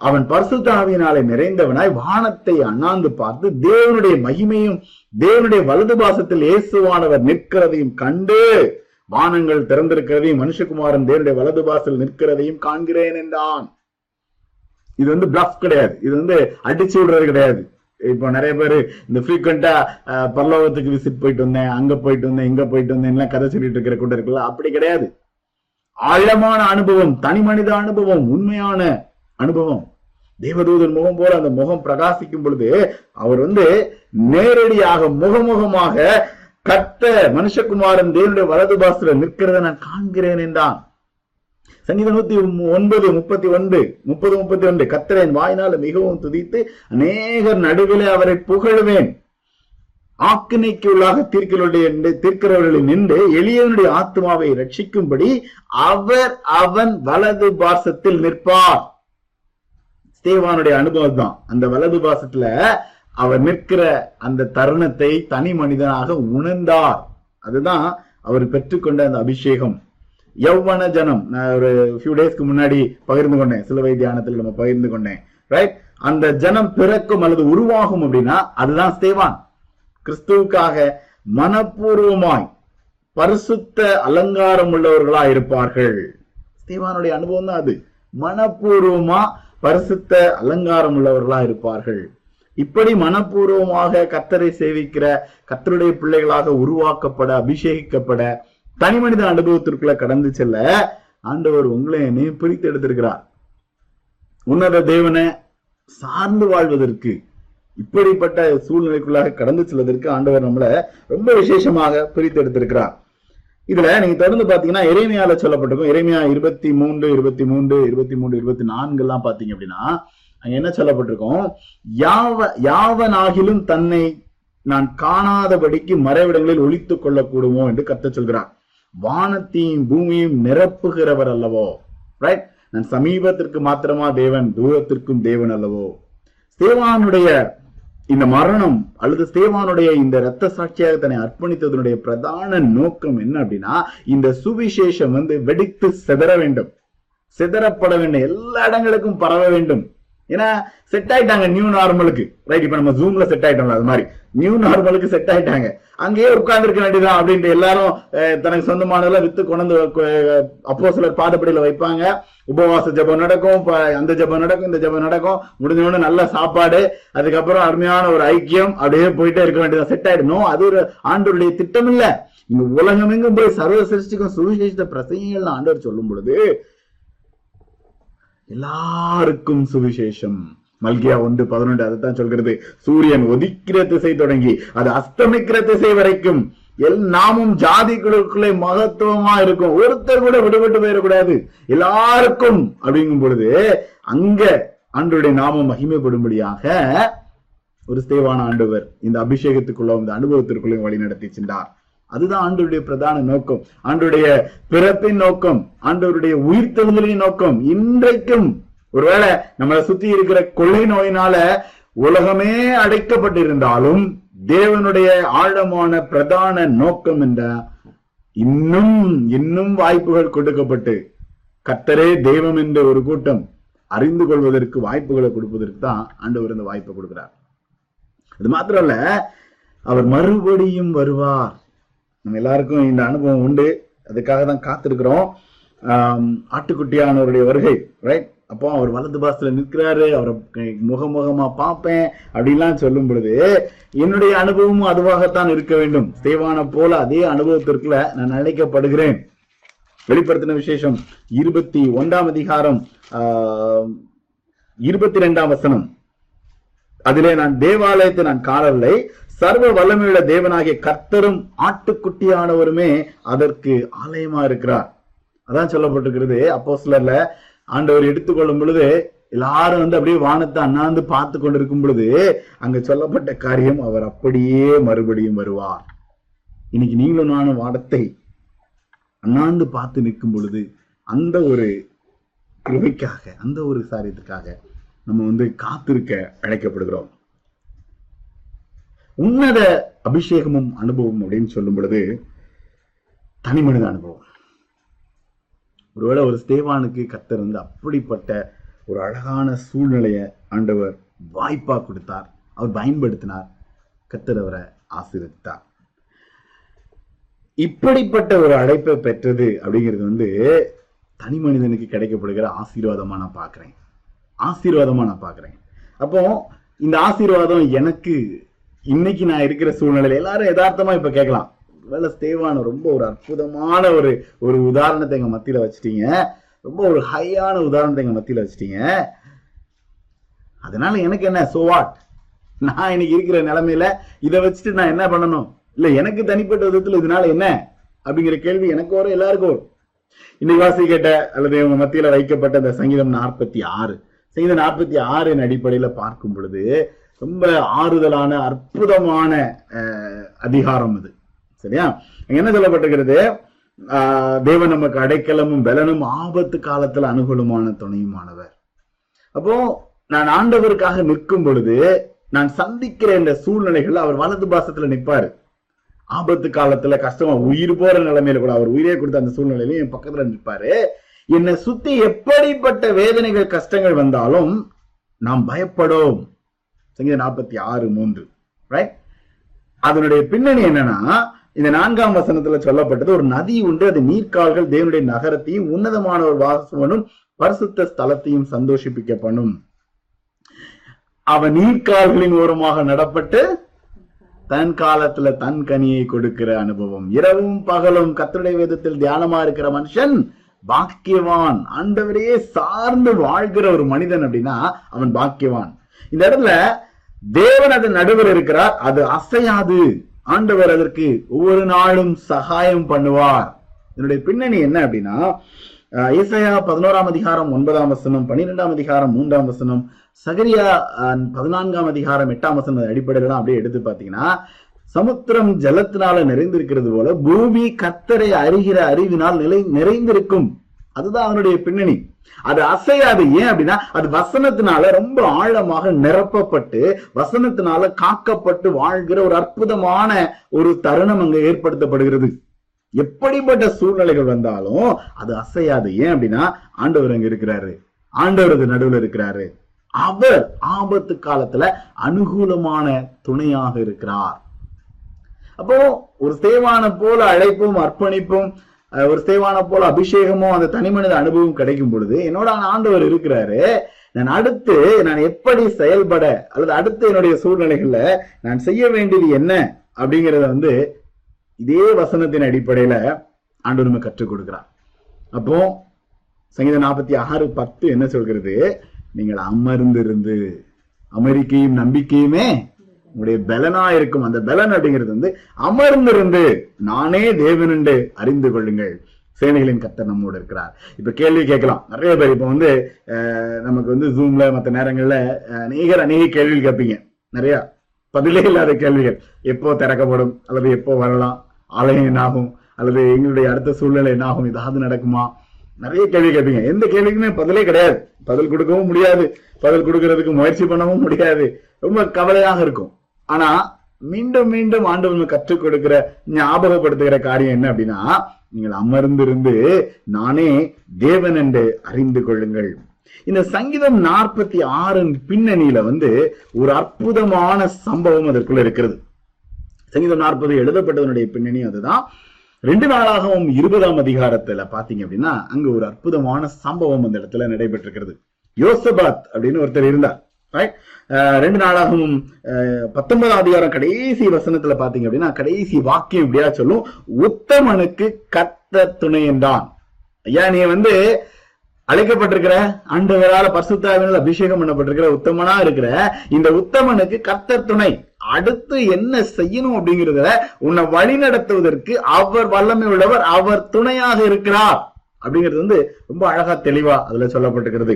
S1: அவன் பரசுத்தாவினாலே நிறைந்தவனாய் வானத்தை அண்ணாந்து பார்த்து தேவனுடைய மகிமையும் தேவனுடைய வலது பாசத்தில் இயேசுவானவர் நிற்கிறதையும் கண்டு வானங்கள் திறந்திருக்கிறதையும் மனுஷகுமாரன் தேவனுடைய வலது பாசல் நிற்கிறதையும் காண்கிறேன் என்றான் இது வந்து பிளஃப் கிடையாது இது வந்து அடிச்சு விடுறது கிடையாது இப்போ நிறைய பேர் இந்த ஃப்ரீக்வெண்டா பல்லோகத்துக்கு விசிட் போயிட்டு வந்தேன் அங்க போயிட்டு வந்தேன் இங்க போயிட்டு வந்தேன் எல்லாம் கதை சொல்லிட்டு இருக்கிற கூட இருக்குல்ல அப்படி கிடையாது ஆழமான அனுபவம் தனி மனித அனுபவம் உண்மையான அனுபவம் தேவதூதன் முகம் போல அந்த முகம் பிரகாசிக்கும் பொழுது அவர் வந்து நேரடியாக முகமுகமாக கத்த மனுஷகுமாரன் தேவனுடைய வலது பாசத்துல நிற்கிறத நான் காண்கிறேன் என்றான் சங்கீதம் நூத்தி ஒன்பது முப்பத்தி ஒன்று முப்பது முப்பத்தி ஒன்று கத்திரேன் வாயினால மிகவும் துதித்து அநேகர் நடுவிலே அவரை புகழ்வேன் ஆக்கினைக்கு உள்ளாக தீர்க்கிறவர்களுடைய தீர்க்கிறவர்களில் நின்று எளியவனுடைய ஆத்மாவை ரட்சிக்கும்படி அவர் அவன் வலது பாசத்தில் நிற்பார் ஸ்தேவானுடைய அனுபவம் தான் அந்த வலது பாசத்துல அவர் நிற்கிற அந்த தருணத்தை தனி மனிதனாக உணர்ந்தார் அதுதான் அவர் பெற்றுக்கொண்ட அந்த அபிஷேகம் யௌவன ஜனம் நான் ஒரு ஃபியூ டேஸ்க்கு முன்னாடி பகிர்ந்து கொண்டேன் சிலுவை தியானத்தில் நம்ம பகிர்ந்து கொண்டேன் ரைட் அந்த ஜனம் பிறக்கும் அல்லது உருவாகும் அப்படின்னா அதுதான் ஸ்தேவான் கிறிஸ்துவுக்காக மனப்பூர்வமாய் பரிசுத்த அலங்காரம் உள்ளவர்களா இருப்பார்கள் ஸ்தேவானுடைய அனுபவம் தான் அது மனப்பூர்வமா பரிசுத்த அலங்காரம் உள்ளவர்களா இருப்பார்கள் இப்படி மனப்பூர்வமாக கத்தரை சேவிக்கிற கத்தருடைய பிள்ளைகளாக உருவாக்கப்பட அபிஷேகிக்கப்பட தனி மனித அனுபவத்திற்குள்ள கடந்து செல்ல ஆண்டவர் உங்களை என்னையும் பிரித்து எடுத்திருக்கிறார் உன்னத தேவனை சார்ந்து வாழ்வதற்கு இப்படிப்பட்ட சூழ்நிலைக்குள்ளாக கடந்து செல்வதற்கு ஆண்டவர் நம்மளை ரொம்ப விசேஷமாக பிரித்து எடுத்திருக்கிறார் இதுல நீங்க தொடர்ந்து பாத்தீங்கன்னா இறைமையால சொல்லப்பட்டிருக்கும் இறைமையா இருபத்தி மூன்று இருபத்தி மூன்று இருபத்தி மூன்று இருபத்தி நான்கு எல்லாம் பாத்தீங்க அப்படின்னா அங்க என்ன சொல்லப்பட்டிருக்கும் யாவ யாவனாகிலும் தன்னை நான் காணாதபடிக்கு மறைவிடங்களில் ஒழித்துக் கொள்ளக்கூடுமோ என்று கத்த சொல்கிறான் வானத்தையும் பூமியும் நிரப்புகிறவர் அல்லவோ ரைட் நான் சமீபத்திற்கு மாத்திரமா தேவன் தூரத்திற்கும் தேவன் அல்லவோ சேவானுடைய இந்த மரணம் அல்லது சேவானுடைய இந்த ரத்த சாட்சியாக தன்னை அர்ப்பணித்ததனுடைய பிரதான நோக்கம் என்ன அப்படின்னா இந்த சுவிசேஷம் வந்து வெடித்து செதற வேண்டும் சிதறப்பட வேண்டும் எல்லா இடங்களுக்கும் பரவ வேண்டும் ஏன்னா செட் ஆயிட்டாங்க நியூ நார்மலுக்கு ரைட் இப்ப நம்ம ஜூம்ல செட் ஆயிட்டோம்ல அது மாதிரி நியூ நார்மலுக்கு செட் ஆயிட்டாங்க அங்கேயே உட்கார்ந்துருக்க வேண்டியதான் அப்படின்ட்டு எல்லாரும் தனக்கு சொந்தமானதெல்லாம் வித்து கொண்டு அப்போ சிலர் பாதப்படியில வைப்பாங்க உபவாச ஜபம் நடக்கும் அந்த ஜபம் நடக்கும் இந்த ஜபம் நடக்கும் முடிஞ்சவொன்னு நல்ல சாப்பாடு அதுக்கப்புறம் அருமையான ஒரு ஐக்கியம் அப்படியே போயிட்டே இருக்க வேண்டியதான் செட் ஆயிடணும் அது ஒரு ஆண்டோருடைய திட்டம் இல்ல இங்க உலகமெங்கும் போய் சர்வ சிருஷ்டிக்கும் சுவிசேஷத்தை பிரசங்கங்கள்னு ஆண்டவர் சொல்லும் பொழுது எல்லாருக்கும் சுவிசேஷம் மல்கியா ஒன்று பதினொன்று அதுதான் சொல்கிறது சூரியன் ஒதிக்கிற திசை தொடங்கி அது அஸ்தமிக்கிற திசை வரைக்கும் எல் நாமும் ஜாதிகளுக்குள்ளே மகத்துவமா இருக்கும் ஒருத்தர் கூட விடுபட்டு போயிடக்கூடாது எல்லாருக்கும் அப்படிங்கும் பொழுது அங்க ஆண்டுடைய நாமம் மகிமைப்படும்படியாக ஒரு சேவான ஆண்டவர் இந்த அபிஷேகத்துக்குள்ள இந்த அனுபவத்திற்குள்ளே வழி நடத்தி சென்றார் அதுதான் ஆண்டவருடைய பிரதான நோக்கம் ஆண்டுடைய பிறப்பின் நோக்கம் ஆண்டவருடைய உயிர்த்தெழுதலின் நோக்கம் இன்றைக்கும் ஒருவேளை நம்மளை சுத்தி இருக்கிற கொள்ளை நோயினால உலகமே அடைக்கப்பட்டிருந்தாலும் தேவனுடைய ஆழமான பிரதான நோக்கம் என்ற இன்னும் இன்னும் வாய்ப்புகள் கொடுக்கப்பட்டு கத்தரே தெய்வம் என்ற ஒரு கூட்டம் அறிந்து கொள்வதற்கு வாய்ப்புகளை கொடுப்பதற்கு தான் ஆண்டவர் இந்த வாய்ப்பை கொடுக்கிறார் அது மாத்திரம் அல்ல அவர் மறுபடியும் வருவார் நம்ம எல்லாருக்கும் இந்த அனுபவம் உண்டு அதுக்காக தான் காத்திருக்கிறோம் ஆட்டுக்குட்டியானவருடைய வருகை ரைட் அப்போ அவர் வலது பாசத்துல நிற்கிறாரு அவரை முகமுகமா பார்ப்பேன் அப்படின்லாம் சொல்லும் பொழுது என்னுடைய அனுபவமும் அதுவாகத்தான் இருக்க வேண்டும் தேவான போல அதே அனுபவத்திற்குள்ள நான் அழைக்கப்படுகிறேன் வெளிப்படுத்தின விசேஷம் இருபத்தி ஒன்றாம் அதிகாரம் ஆஹ் இருபத்தி ரெண்டாம் வசனம் அதிலே நான் தேவாலயத்தை நான் காணவில்லை சர்வ வல்லமையுள்ள தேவனாகிய கர்த்தரும் ஆட்டுக்குட்டியானவருமே அதற்கு ஆலயமா இருக்கிறார் அதான் சொல்லப்பட்டிருக்கிறது அப்போ சிலர்ல ஆண்டவர் எடுத்துக்கொள்ளும் பொழுது எல்லாரும் வந்து அப்படியே வானத்தை அண்ணாந்து பார்த்து கொண்டிருக்கும் பொழுது அங்க சொல்லப்பட்ட காரியம் அவர் அப்படியே மறுபடியும் வருவார் இன்னைக்கு நீங்களும் நானும் வானத்தை அண்ணாந்து பார்த்து நிற்கும் பொழுது அந்த ஒரு கிருமைக்காக அந்த ஒரு சாரியத்துக்காக நம்ம வந்து காத்திருக்க அழைக்கப்படுகிறோம் உன்னத அபிஷேகமும் அனுபவம் அப்படின்னு சொல்லும் பொழுது தனி மனித அனுபவம் ஒருவேளை ஒரு தேவானுக்கு கத்தர் இருந்து அப்படிப்பட்ட ஒரு அழகான சூழ்நிலையை ஆண்டவர் வாய்ப்பா கொடுத்தார் அவர் பயன்படுத்தினார் கத்தர் அவரை இப்படிப்பட்ட ஒரு அழைப்பை பெற்றது அப்படிங்கிறது வந்து தனி மனிதனுக்கு கிடைக்கப்படுகிற ஆசீர்வாதமா நான் பார்க்குறேன் ஆசீர்வாதமா நான் பார்க்குறேன் அப்போ இந்த ஆசீர்வாதம் எனக்கு இன்னைக்கு நான் இருக்கிற சூழ்நிலையில எல்லாரும் யதார்த்தமா இப்ப கேட்கலாம் வேலை ஸ்தேவான ரொம்ப ஒரு அற்புதமான ஒரு ஒரு உதாரணத்தை எங்க மத்தியில வச்சுட்டீங்க ரொம்ப ஒரு ஹையான உதாரணத்தை எங்க மத்தியில வச்சுட்டீங்க அதனால எனக்கு என்ன சோ வாட் நான் இன்னைக்கு இருக்கிற நிலைமையில இதை வச்சுட்டு நான் என்ன பண்ணணும் இல்ல எனக்கு தனிப்பட்ட விதத்துல இதனால என்ன அப்படிங்கிற கேள்வி எனக்கு வரும் எல்லாருக்கும் வரும் இன்னைக்கு வாசி கேட்ட அல்லது இவங்க மத்தியில வைக்கப்பட்ட இந்த சங்கீதம் நாற்பத்தி ஆறு சங்கீதம் நாற்பத்தி ஆறின் அடிப்படையில பார்க்கும் பொழுது ரொம்ப ஆறுதலான அற்புதமான அதிகாரம் அது சரியா என்ன சொல்லப்பட்டிருக்கிறது தேவன் நமக்கு அடைக்கலமும் பலனும் ஆபத்து காலத்துல அனுகூலமான துணையுமானவர் அப்போ நான் ஆண்டவருக்காக நிற்கும் பொழுது நான் சந்திக்கிற இந்த சூழ்நிலைகள் அவர் வலது பாசத்துல நிற்பாரு ஆபத்து காலத்துல கஷ்டமா உயிர் போற நிலைமையில கூட அவர் உயிரே கொடுத்த அந்த சூழ்நிலையிலும் என் பக்கத்துல நிற்பாரு என்னை சுத்தி எப்படிப்பட்ட வேதனைகள் கஷ்டங்கள் வந்தாலும் நாம் பயப்படும் சங்கீதம் நாற்பத்தி ஆறு மூன்று ரைட் அதனுடைய பின்னணி என்னன்னா இந்த நான்காம் வசனத்துல சொல்லப்பட்டது ஒரு நதி உண்டு அது நீர்க்கால்கள் தேவனுடைய நகரத்தையும் உன்னதமான ஒரு வாசவனும் பரிசுத்த ஸ்தலத்தையும் சந்தோஷிப்பிக்க பண்ணும் அவன் நீர்க்கால்களின் ஓரமாக நடப்பட்டு தன் காலத்துல தன் கனியை கொடுக்கிற அனுபவம் இரவும் பகலும் கத்தருடைய விதத்தில் தியானமா இருக்கிற மனுஷன் பாக்கியவான் ஆண்டவரையே சார்ந்து வாழ்கிற ஒரு மனிதன் அப்படின்னா அவன் பாக்கியவான் இந்த இடத்துல தேவன் அது நடுவர் இருக்கிறார் அது அசையாது ஆண்டவர் அதற்கு ஒவ்வொரு நாளும் சகாயம் பண்ணுவார் என்னுடைய பின்னணி என்ன அப்படின்னா இசையா பதினோராம் அதிகாரம் ஒன்பதாம் வசனம் பன்னிரெண்டாம் அதிகாரம் மூன்றாம் வசனம் சகரியா பதினான்காம் அதிகாரம் எட்டாம் வசனம் அடிப்படையிலாம் அப்படியே எடுத்து பார்த்தீங்கன்னா சமுத்திரம் ஜலத்தினால நிறைந்திருக்கிறது போல பூமி கத்தரை அறிகிற அறிவினால் நிலை நிறைந்திருக்கும் அதுதான் அவனுடைய பின்னணி அது அசையாது ஏன் அப்படின்னா அது வசனத்தினால ரொம்ப ஆழமாக நிரப்பப்பட்டு வசனத்தினால காக்கப்பட்டு வாழ்கிற ஒரு அற்புதமான ஒரு தருணம் அங்க ஏற்படுத்தப்படுகிறது எப்படிப்பட்ட சூழ்நிலைகள் வந்தாலும் அது அசையாது ஏன் அப்படின்னா ஆண்டவர் அங்க இருக்கிறாரு ஆண்டவரது நடுவில் இருக்கிறாரு அவர் ஆபத்து காலத்துல அனுகூலமான துணையாக இருக்கிறார் அப்போ ஒரு தேவான போல அழைப்பும் அர்ப்பணிப்பும் ஒரு சேவான போல அபிஷேகமும் அந்த தனி மனித அனுபவம் கிடைக்கும் பொழுது என்னோட ஆண்டவர் இருக்கிறாரு நான் அடுத்து நான் எப்படி செயல்பட அல்லது அடுத்து என்னுடைய சூழ்நிலைகள்ல நான் செய்ய வேண்டியது என்ன அப்படிங்கிறத வந்து இதே வசனத்தின் அடிப்படையில ஆண்டு நம்ம கற்றுக் கொடுக்கிறார் அப்போ சங்கீதம் நாற்பத்தி ஆறு பத்து என்ன சொல்கிறது நீங்கள் அமர்ந்திருந்து அமெரிக்கையும் நம்பிக்கையுமே உங்களுடைய பலனா இருக்கும் அந்த பலன் அப்படிங்கிறது வந்து அமர்ந்திருந்து நானே தேவன் என்று அறிந்து கொள்ளுங்கள் சேனைகளின் கத்தர் நம்மோடு இருக்கிறார் இப்ப கேள்வி கேட்கலாம் நிறைய பேர் இப்ப வந்து நமக்கு வந்து ஜூம்ல மற்ற நேரங்கள்ல அநேகர் அநேக கேள்வி கேட்பீங்க நிறைய பதிலே இல்லாத கேள்விகள் எப்போ திறக்கப்படும் அல்லது எப்போ வரலாம் ஆலயம் என்னாகும் அல்லது எங்களுடைய அடுத்த சூழ்நிலை என்னாகும் ஏதாவது நடக்குமா நிறைய கேள்வி கேட்பீங்க எந்த கேள்விக்குமே பதிலே கிடையாது பதில் கொடுக்கவும் முடியாது பதில் கொடுக்கறதுக்கு முயற்சி பண்ணவும் முடியாது ரொம்ப கவலையாக இருக்கும் ஆனா மீண்டும் மீண்டும் ஆண்டவன் கற்றுக் கொடுக்கிற ஞாபகப்படுத்துகிற காரியம் என்ன அப்படின்னா நீங்கள் அமர்ந்திருந்து நானே தேவன் என்று அறிந்து கொள்ளுங்கள் இந்த சங்கீதம் நாற்பத்தி ஆறு பின்னணியில வந்து ஒரு அற்புதமான சம்பவம் அதற்குள்ள இருக்கிறது சங்கீதம் நாற்பது எழுதப்பட்டதனுடைய பின்னணி அதுதான் ரெண்டு நாளாகவும் இருபதாம் அதிகாரத்துல பாத்தீங்க அப்படின்னா அங்க ஒரு அற்புதமான சம்பவம் அந்த இடத்துல நடைபெற்றிருக்கிறது யோசபாத் அப்படின்னு ஒருத்தர் இருந்தார் Uh, ரெண்டு நாளாகவும் uh, பத்தொன்பதாம் அதிகாரம் கடைசி வசனத்துல பாத்தீங்க அப்படின்னா கடைசி வாக்கியம் இப்படியா சொல்லும் உத்தமனுக்கு கத்த என்றான் ஐயா நீ வந்து அழைக்கப்பட்டிருக்கிற ஆண்டவரால பரிசுத்தாவினால் அபிஷேகம் பண்ணப்பட்டிருக்கிற உத்தமனா இருக்கிற இந்த உத்தமனுக்கு கத்த துணை அடுத்து என்ன செய்யணும் அப்படிங்கறத உன்னை வழி நடத்துவதற்கு அவர் வல்லமை உள்ளவர் அவர் துணையாக இருக்கிறார் அப்படிங்கிறது வந்து ரொம்ப அழகா தெளிவா அதுல சொல்லப்பட்டிருக்கிறது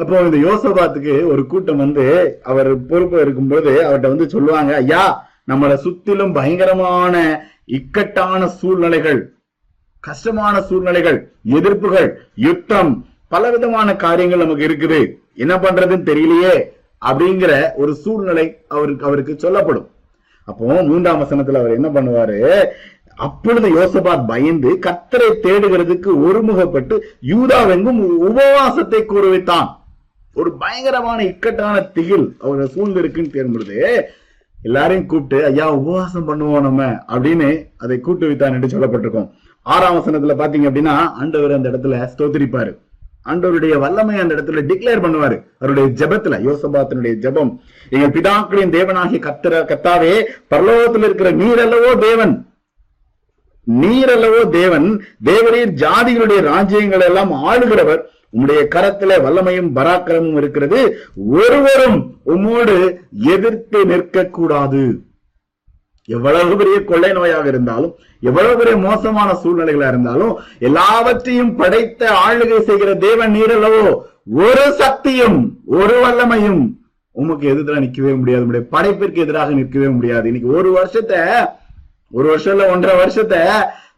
S1: அப்போ இந்த யோசபாத்துக்கு ஒரு கூட்டம் வந்து அவர் பொறுப்பு இருக்கும்போது அவர்கிட்ட வந்து சொல்லுவாங்க ஐயா நம்மளை சுத்திலும் பயங்கரமான இக்கட்டான சூழ்நிலைகள் கஷ்டமான சூழ்நிலைகள் எதிர்ப்புகள் யுத்தம் பல விதமான காரியங்கள் நமக்கு இருக்குது என்ன பண்றதுன்னு தெரியலையே அப்படிங்கிற ஒரு சூழ்நிலை அவருக்கு அவருக்கு சொல்லப்படும் அப்போ மூன்றாம் வசனத்துல அவர் என்ன பண்ணுவாரு அப்பொழுது யோசபாத் பயந்து கத்தரை தேடுகிறதுக்கு ஒருமுகப்பட்டு யூதாவெங்கும் உபவாசத்தை கூறுவித்தான் ஒரு பயங்கரமான இக்கட்டான திகில் அவரை சூழ்ந்திருக்குன்னு தேர்ம்பொழுது எல்லாரையும் கூப்பிட்டு ஐயா உபவாசம் பண்ணுவோம் நம்ம அப்படின்னு அதை கூட்டு வைத்தான் என்று சொல்லப்பட்டிருக்கோம் ஆறாம் வசனத்துல பாத்தீங்க அப்படின்னா ஆண்டவர் அந்த இடத்துல ஸ்தோத்திரிப்பாரு ஆண்டவருடைய வல்லமை அந்த இடத்துல டிக்ளேர் பண்ணுவாரு அவருடைய ஜபத்துல யோசபாத்தனுடைய ஜபம் எங்க பிதாக்களின் தேவனாகிய கத்திர கத்தாவே பரலோகத்தில் இருக்கிற நீர் அல்லவோ தேவன் நீரல்லவோ தேவன் தேவரே ஜாதிகளுடைய ராஜ்யங்கள் எல்லாம் ஆளுகிறவர் உம்முடைய கரத்துல வல்லமையும் பராக்கிரமும் இருக்கிறது ஒருவரும் உம்மோடு எதிர்த்து நிற்க கூடாது எவ்வளவு பெரிய கொள்ளை நோயாக இருந்தாலும் எவ்வளவு பெரிய மோசமான சூழ்நிலைகளா இருந்தாலும் எல்லாவற்றையும் படைத்த ஆளுகை செய்கிற தேவன் நீரல்லவோ ஒரு சக்தியும் ஒரு வல்லமையும் உமக்கு எதிராக நிற்கவே முடியாது உடைய படைப்பிற்கு எதிராக நிற்கவே முடியாது இன்னைக்கு ஒரு வருஷத்தை ஒரு வருஷம் இல்ல ஒன்றரை வருஷத்த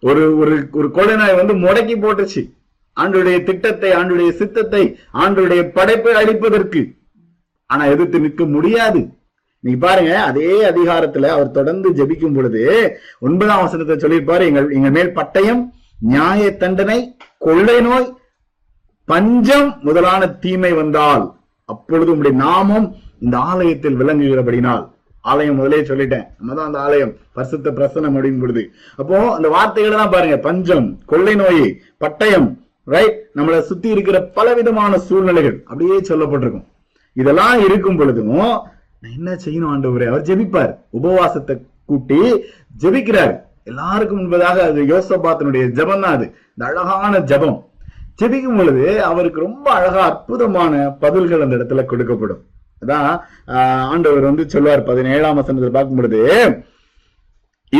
S1: ஒரு ஒரு ஒரு கொலை நாய் வந்து முடக்கி போட்டுச்சு ஆண்டுடைய திட்டத்தை ஆண்டுடைய சித்தத்தை ஆண்டுடைய படைப்பை அழிப்பதற்கு ஆனா எதிர்த்து நிற்க முடியாது நீ பாருங்க அதே அதிகாரத்துல அவர் தொடர்ந்து ஜபிக்கும் பொழுது ஒன்பதாம் வசனத்தை சொல்லியிருப்பாரு எங்கள் எங்கள் மேல் பட்டயம் நியாய தண்டனை கொள்ளை நோய் பஞ்சம் முதலான தீமை வந்தால் அப்பொழுது உங்களுடைய நாமம் இந்த ஆலயத்தில் விளங்குகிறபடினால் ஆலயம் முதலே சொல்லிட்டேன் நம்ம தான் அந்த ஆலயம் பரிசுத்த பிரசனம் அப்படின்னு பொழுது அப்போ அந்த வார்த்தைகளை தான் பாருங்க பஞ்சம் கொள்ளை நோய் பட்டயம் ரைட் நம்மளை சுத்தி இருக்கிற பலவிதமான சூழ்நிலைகள் அப்படியே சொல்லப்பட்டிருக்கும் இதெல்லாம் இருக்கும் பொழுதும் நான் என்ன செய்யணும் ஆண்டவரே அவர் ஜெபிப்பார் உபவாசத்தை கூட்டி ஜெபிக்கிறார் எல்லாருக்கும் முன்பதாக அது யோசபாத்தனுடைய ஜபம் தான் அது இந்த அழகான ஜபம் ஜெபிக்கும் பொழுது அவருக்கு ரொம்ப அழகா அற்புதமான பதில்கள் அந்த இடத்துல கொடுக்கப்படும் அதான் ஆண்டவர் வந்து சொல்வார் பதினேழாம் வசனத்தில் பார்க்கும் பொழுது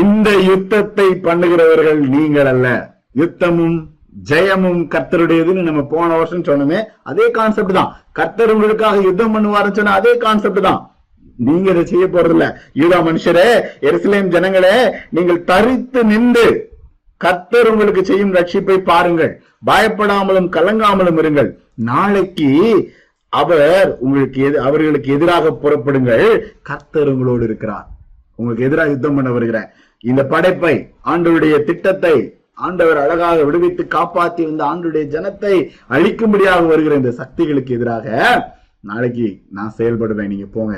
S1: இந்த யுத்தத்தை பண்ணுகிறவர்கள் நீங்கள் அல்ல யுத்தமும் ஜெயமும் கர்த்தருடையதுன்னு நம்ம போன வருஷம் சொன்னோமே அதே கான்செப்ட் தான் கர்த்தர் உங்களுக்காக யுத்தம் பண்ணுவாருன்னு சொன்ன அதே கான்செப்ட் தான் நீங்க இதை செய்ய போறது இல்ல யூதா மனுஷரே எருசலேம் ஜனங்களே நீங்கள் தரித்து நின்று கர்த்தர் உங்களுக்கு செய்யும் ரட்சிப்பை பாருங்கள் பயப்படாமலும் கலங்காமலும் இருங்கள் நாளைக்கு அவர் உங்களுக்கு அவர்களுக்கு எதிராக புறப்படுங்கள் கர்த்தர் உங்களோடு இருக்கிறார் உங்களுக்கு எதிராக யுத்தம் பண்ண வருகிறேன் இந்த படைப்பை ஆண்டவருடைய திட்டத்தை ஆண்டவர் அழகாக விடுவித்து காப்பாற்றி வந்த ஆண்டுடைய ஜனத்தை அழிக்கும்படியாக வருகிற இந்த சக்திகளுக்கு எதிராக நாளைக்கு நான் செயல்படுவேன் நீங்க போங்க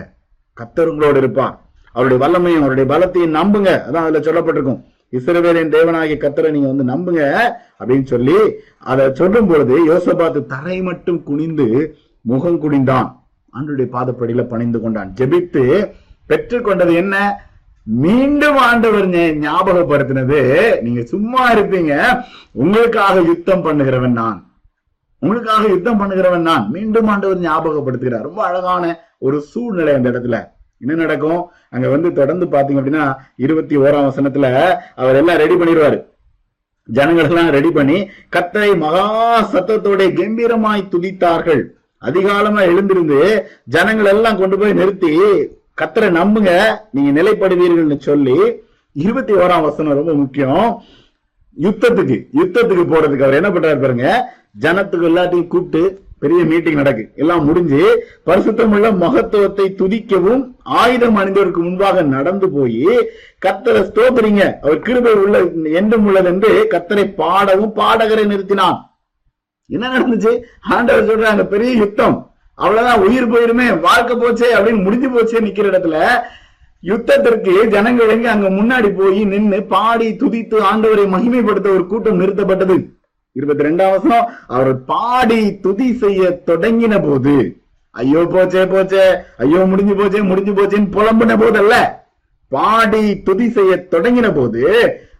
S1: கத்தர் உங்களோடு இருப்பார் அவருடைய வல்லமையும் அவருடைய பலத்தையும் நம்புங்க அதான் அதுல சொல்லப்பட்டிருக்கும் இசுரவேலின் தேவனாகிய கத்தரை நீங்க வந்து நம்புங்க அப்படின்னு சொல்லி அதை சொல்லும் பொழுது யோசபாத்து தரை மட்டும் குனிந்து முகம் குடிந்தான் ஆண்டுடைய பாதப்படியில பணிந்து கொண்டான் ஜெபித்து பெற்றுக்கொண்டது என்ன மீண்டும் ஆண்டவர் ஞாபகப்படுத்தினது நீங்க சும்மா இருப்பீங்க உங்களுக்காக யுத்தம் பண்ணுகிறவன் நான் உங்களுக்காக யுத்தம் பண்ணுகிறவன் நான் மீண்டும் ஆண்டவர் ஞாபகப்படுத்துகிறார் ரொம்ப அழகான ஒரு சூழ்நிலை அந்த இடத்துல என்ன நடக்கும் அங்க வந்து தொடர்ந்து பாத்தீங்க அப்படின்னா இருபத்தி ஓராம் வசனத்துல அவர் எல்லாம் ரெடி பண்ணிடுவாரு ஜனங்கள் எல்லாம் ரெடி பண்ணி கத்தரை மகா சத்தத்தோட கம்பீரமாய் துதித்தார்கள் அதிகாலமா எழுந்திருந்து ஜனங்கள் எல்லாம் கொண்டு போய் நிறுத்தி கத்தரை நம்புங்க நீங்க நிலைப்படுவீர்கள்னு சொல்லி இருபத்தி ஓராம் வசனம் ரொம்ப முக்கியம் யுத்தத்துக்கு யுத்தத்துக்கு போறதுக்கு அவர் என்ன பண்றாரு பாருங்க ஜனத்துக்கு எல்லாத்தையும் கூப்பிட்டு பெரிய மீட்டிங் நடக்கு எல்லாம் முடிஞ்சு உள்ள மகத்துவத்தை துதிக்கவும் ஆயுதம் அணிந்தவருக்கு முன்பாக நடந்து போய் கத்தரை ஸ்தோத்திரிங்க அவர் கிருபை உள்ள என்றும் உள்ளது என்று கத்தரை பாடவும் பாடகரை நிறுத்தினான் என்ன நடந்துச்சு ஆண்டவர் சொல்றாங்க பெரிய யுத்தம் அவ்வளவுதான் உயிர் போயிருமே வாழ்க்கை போச்சே அப்படின்னு முடிஞ்சு போச்சே நிக்கிற இடத்துல யுத்தத்திற்கு ஜனங்கள் எங்க அங்க முன்னாடி போய் நின்று பாடி துதித்து ஆண்டவரை மகிமைப்படுத்த ஒரு கூட்டம் நிறுத்தப்பட்டது இருபத்தி ரெண்டாம் அவர் பாடி துதி செய்ய தொடங்கின போது ஐயோ போச்சே போச்சே ஐயோ முடிஞ்சு போச்சே முடிஞ்சு போச்சேன்னு போது அல்ல பாடி துதி செய்ய தொடங்கின போது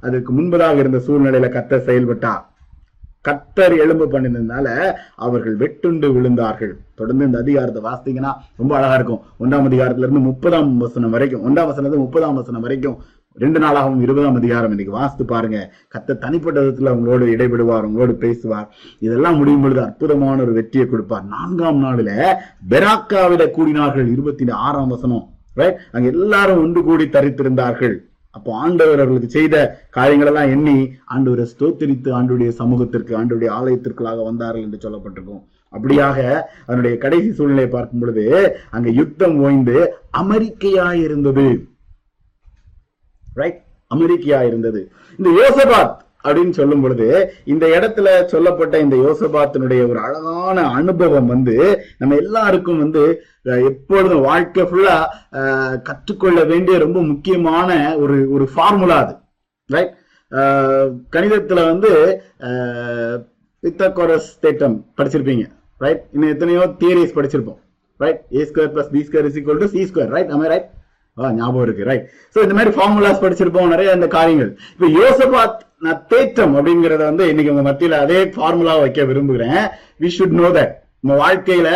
S1: அதுக்கு முன்பதாக இருந்த சூழ்நிலையில கத்த செயல்பட்டா கத்தர் எலும்பு பண்ணினதுனால அவர்கள் வெட்டுண்டு விழுந்தார்கள் தொடர்ந்து இந்த அதிகாரத்தை வாசித்தீங்கன்னா ரொம்ப அழகா இருக்கும் ஒன்றாம் அதிகாரத்துல இருந்து முப்பதாம் வசனம் வரைக்கும் ஒன்றாம் இருந்து முப்பதாம் வசனம் வரைக்கும் ரெண்டு நாளாகவும் இருபதாம் அதிகாரம் இன்னைக்கு வாசித்து பாருங்க கத்த தனிப்பட்ட விதத்துல அவங்களோடு இடைபெடுவார் உங்களோடு பேசுவார் இதெல்லாம் முடியும் பொழுது அற்புதமான ஒரு வெற்றியை கொடுப்பார் நான்காம் நாளில பெராக்காவிட கூடினார்கள் இருபத்தி ஆறாம் வசனம் ரைட் அங்க எல்லாரும் ஒன்று கூடி தரித்திருந்தார்கள் அப்போ ஆண்டவர் அவர்களுக்கு செய்த காரியங்களெல்லாம் எண்ணி ஆண்டவரை ஸ்தோத்திரித்து ஆண்டுடைய சமூகத்திற்கு ஆண்டுடைய ஆலயத்திற்குள்ளாக வந்தார்கள் என்று சொல்லப்பட்டிருக்கும் அப்படியாக அதனுடைய கடைசி சூழ்நிலையை பார்க்கும் பொழுது அங்க யுத்தம் ஓய்ந்து அமெரிக்கையா இருந்தது ரைட் அமெரிக்கையா இருந்தது இந்த யோசபாத் அப்படின்னு சொல்லும் பொழுது இந்த இடத்துல சொல்லப்பட்ட இந்த யோசபாத்தினுடைய ஒரு அழகான அனுபவம் வந்து நம்ம எல்லாருக்கும் வந்து எப்பொழுதும் வாழ்க்கை ஃபுல்லா கற்றுக்கொள்ள வேண்டிய ரொம்ப முக்கியமான ஒரு ஒரு ஃபார்முலா அது ரைட் கணிதத்துல வந்து பித்தகோரஸ் தேட்டம் படிச்சிருப்பீங்க ரைட் இன்னும் எத்தனையோ தியரிஸ் படிச்சிருப்போம் right A square plus B square is equal to C square right அமே ரைட் ஞாபகம் இருக்கு ரைட் ஸோ இந்த மாதிரி ஃபார்முலாஸ் படிச்சிருப்போம் நிறைய அந்த காரியங்கள் இப்போ யோசபாத் தேற்றம் அப்படிங்கறத வந்து இன்னைக்கு உங்க மத்தியில அதே ஃபார்முலா வைக்க விரும்புகிறேன் வி ஷுட் நோ தட் நம்ம வாழ்க்கையில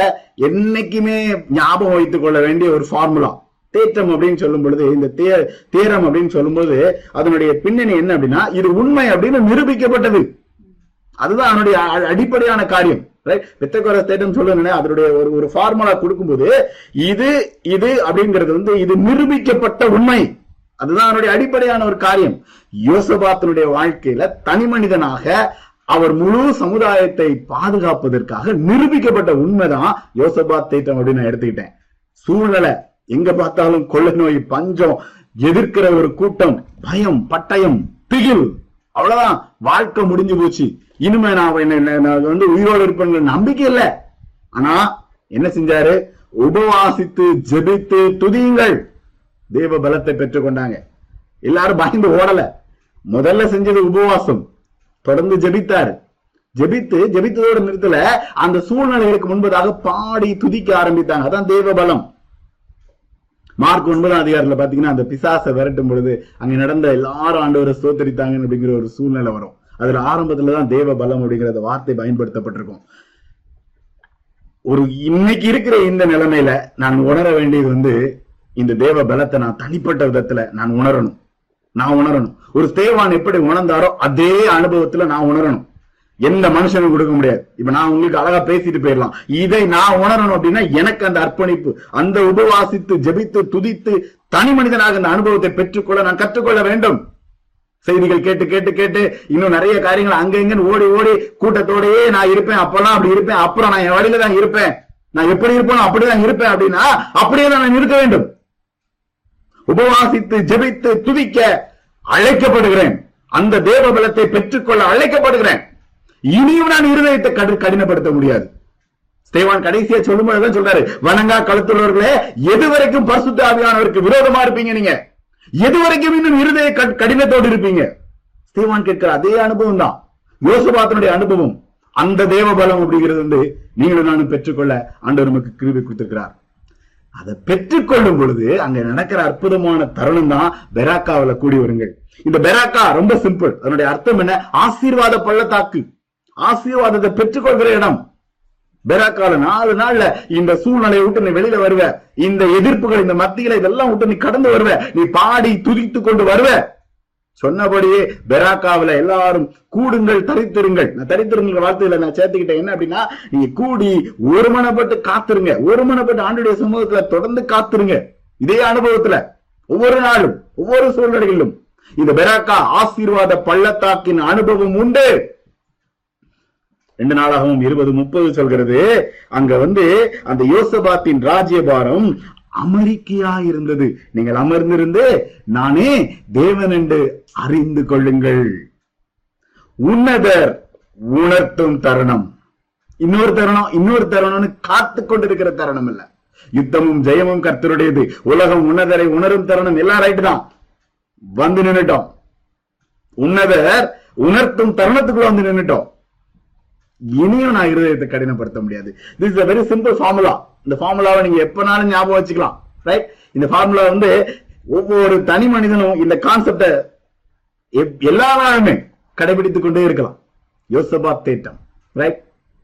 S1: என்னைக்குமே ஞாபகம் வைத்துக் கொள்ள வேண்டிய ஒரு ஃபார்முலா தேற்றம் அப்படின்னு சொல்லும் பொழுது இந்த தே தேரம் அப்படின்னு சொல்லும்போது அதனுடைய பின்னணி என்ன அப்படின்னா இது உண்மை அப்படின்னு நிரூபிக்கப்பட்டது அதுதான் அதனுடைய அடிப்படையான காரியம் ரைட் தேட்டம் அதனுடைய ஒரு ஒரு ஃபார்முலா கொடுக்கும்போது இது இது அப்படிங்கிறது வந்து இது நிரூபிக்கப்பட்ட உண்மை அதுதான் அடிப்படையான ஒரு காரியம் யோசபாத்தனுடைய வாழ்க்கையில தனி மனிதனாக அவர் முழு சமுதாயத்தை பாதுகாப்பதற்காக நிரூபிக்கப்பட்ட உண்மைதான் யோசபாத் தேட்டம் அப்படின்னு நான் எடுத்துக்கிட்டேன் சூழ்நிலை எங்க பார்த்தாலும் கொள்ளை நோய் பஞ்சம் எதிர்க்கிற ஒரு கூட்டம் பயம் பட்டயம் திகில் அவ்வளவுதான் வாழ்க்கை முடிஞ்சு போச்சு இனிமே நான் என்ன வந்து உயிரோடு இருப்பேங்கிற நம்பிக்கை இல்ல ஆனா என்ன செஞ்சாரு உபவாசித்து ஜெபித்து துதியுங்கள் தெய்வ பலத்தை பெற்றுக் கொண்டாங்க எல்லாரும் பயந்து ஓடல முதல்ல செஞ்சது உபவாசம் தொடர்ந்து ஜெபித்தாரு ஜெபித்து ஜெபித்ததோட நிறுத்தல அந்த சூழ்நிலைகளுக்கு முன்பதாக பாடி துதிக்க ஆரம்பித்தாங்க அதான் தெய்வ பலம் மார்க் ஒன்பதாம் அதிகாரத்தில் பார்த்தீங்கன்னா அந்த பிசாசை விரட்டும் பொழுது அங்கே நடந்த எல்லாரும் ஆண்டவரை சோத்தரித்தாங்க அப்படிங்கிற ஒரு சூழ்நிலை வரும் அதில் ஆரம்பத்தில் தான் தேவ பலம் அப்படிங்கிற வார்த்தை பயன்படுத்தப்பட்டிருக்கும் ஒரு இன்னைக்கு இருக்கிற இந்த நிலைமையில நான் உணர வேண்டியது வந்து இந்த தேவ பலத்தை நான் தனிப்பட்ட விதத்துல நான் உணரணும் நான் உணரணும் ஒரு தேவான் எப்படி உணர்ந்தாரோ அதே அனுபவத்துல நான் உணரணும் எந்த மனுஷனும் கொடுக்க முடியாது இப்ப நான் உங்களுக்கு அழகா பேசிட்டு போயிடலாம் இதை நான் உணரணும் அப்படின்னா எனக்கு அந்த அர்ப்பணிப்பு அந்த உபவாசித்து ஜபித்து துதித்து தனி மனிதனாக அந்த அனுபவத்தை பெற்றுக்கொள்ள நான் கற்றுக்கொள்ள வேண்டும் செய்திகள் கேட்டு கேட்டு கேட்டு இன்னும் நிறைய காரியங்கள் அங்க இங்கன்னு ஓடி ஓடி கூட்டத்தோடயே நான் இருப்பேன் அப்பெல்லாம் அப்படி இருப்பேன் அப்புறம் நான் என் வழியில தான் இருப்பேன் நான் எப்படி இருப்பேன் அப்படிதான் இருப்பேன் அப்படின்னா அப்படியே தான் நான் இருக்க வேண்டும் உபவாசித்து ஜெபித்து துதிக்க அழைக்கப்படுகிறேன் அந்த தேவ பலத்தை பெற்றுக்கொள்ள அழைக்கப்படுகிறேன் இனியும் நான் இருதயத்தை கடினப்படுத்த முடியாது ஸ்தேவான் கடைசியா சொல்லும் போதுதான் சொல்றாரு வணங்கா கழுத்துள்ளவர்களே எது வரைக்கும் பரிசுத்த ஆவியானவருக்கு விரோதமா இருப்பீங்க நீங்க எது வரைக்கும் இன்னும் இருதய கடினத்தோடு இருப்பீங்க ஸ்தேவான் கேட்கிற அதே அனுபவம் தான் யோசுபாத்தனுடைய அனுபவம் அந்த தேவ பலம் அப்படிங்கிறது வந்து நீங்களும் நானும் பெற்றுக்கொள்ள ஆண்டவர் நமக்கு கிருவி கொடுத்திருக்கிறார் அதை பெற்றுக்கொள்ளும் பொழுது அங்க நடக்கிற அற்புதமான தருணம் தான் பெராக்காவில கூடி வருங்கள் இந்த பெராக்கா ரொம்ப சிம்பிள் அதனுடைய அர்த்தம் என்ன ஆசீர்வாத பள்ளத்தாக்கு ஆசீர்வாதத்தை பெற்றுக்கொள்கிற இடம் பெராக்கால நாலு நாள்ல இந்த சூழ்நிலையை விட்டு நீ வெளியில வருவ இந்த எதிர்ப்புகள் இந்த மத்தியில இதெல்லாம் விட்டு நீ கடந்து வருவ நீ பாடி துதித்து கொண்டு வருவ சொன்னபடியே பெராக்காவில எல்லாரும் கூடுங்கள் தரித்திருங்கள் நான் தரித்திருங்கிற வார்த்தையில நான் சேர்த்துக்கிட்டேன் என்ன அப்படின்னா நீங்க கூடி ஒருமனப்பட்டு காத்துருங்க ஒருமனப்பட்டு ஆண்டுடைய சமூகத்துல தொடர்ந்து காத்துருங்க இதே அனுபவத்துல ஒவ்வொரு நாளும் ஒவ்வொரு சூழ்நிலையிலும் இந்த பெராக்கா ஆசீர்வாத பள்ளத்தாக்கின் அனுபவம் உண்டு ரெண்டு நாளாகவும் இருபது முப்பது சொல்கிறது அங்க வந்து அந்த யோசபாத்தின் ராஜ்யபாரம் அமெரிக்கையா இருந்தது நீங்கள் அமர்ந்திருந்து நானே தேவன் என்று அறிந்து கொள்ளுங்கள் உன்னதர் உணர்த்தும் தருணம் இன்னொரு தருணம் இன்னொரு தருணம்னு காத்து கொண்டிருக்கிற தருணம் இல்ல யுத்தமும் ஜெயமும் கர்த்தருடையது உலகம் உன்னதரை உணரும் தருணம் எல்லாம் ரைட்டு தான் வந்து நின்றுட்டோம் உன்னதர் உணர்த்தும் தருணத்துக்குள்ள வந்து நின்றுட்டோம் இனியும் நான் இருதயத்தை கடினப்படுத்த முடியாது this is a very simple formula இந்த ஃபார்முலாவை நீங்க எப்பனாலும் ஞாபகம் வச்சுக்கலாம் ரைட் இந்த ஃபார்முலா வந்து ஒவ்வொரு தனி மனிதனும் இந்த கான்செப்டை எல்லா நாளுமே கடைபிடித்துக் கொண்டே இருக்கலாம் யோசபா தேட்டம் ரைட்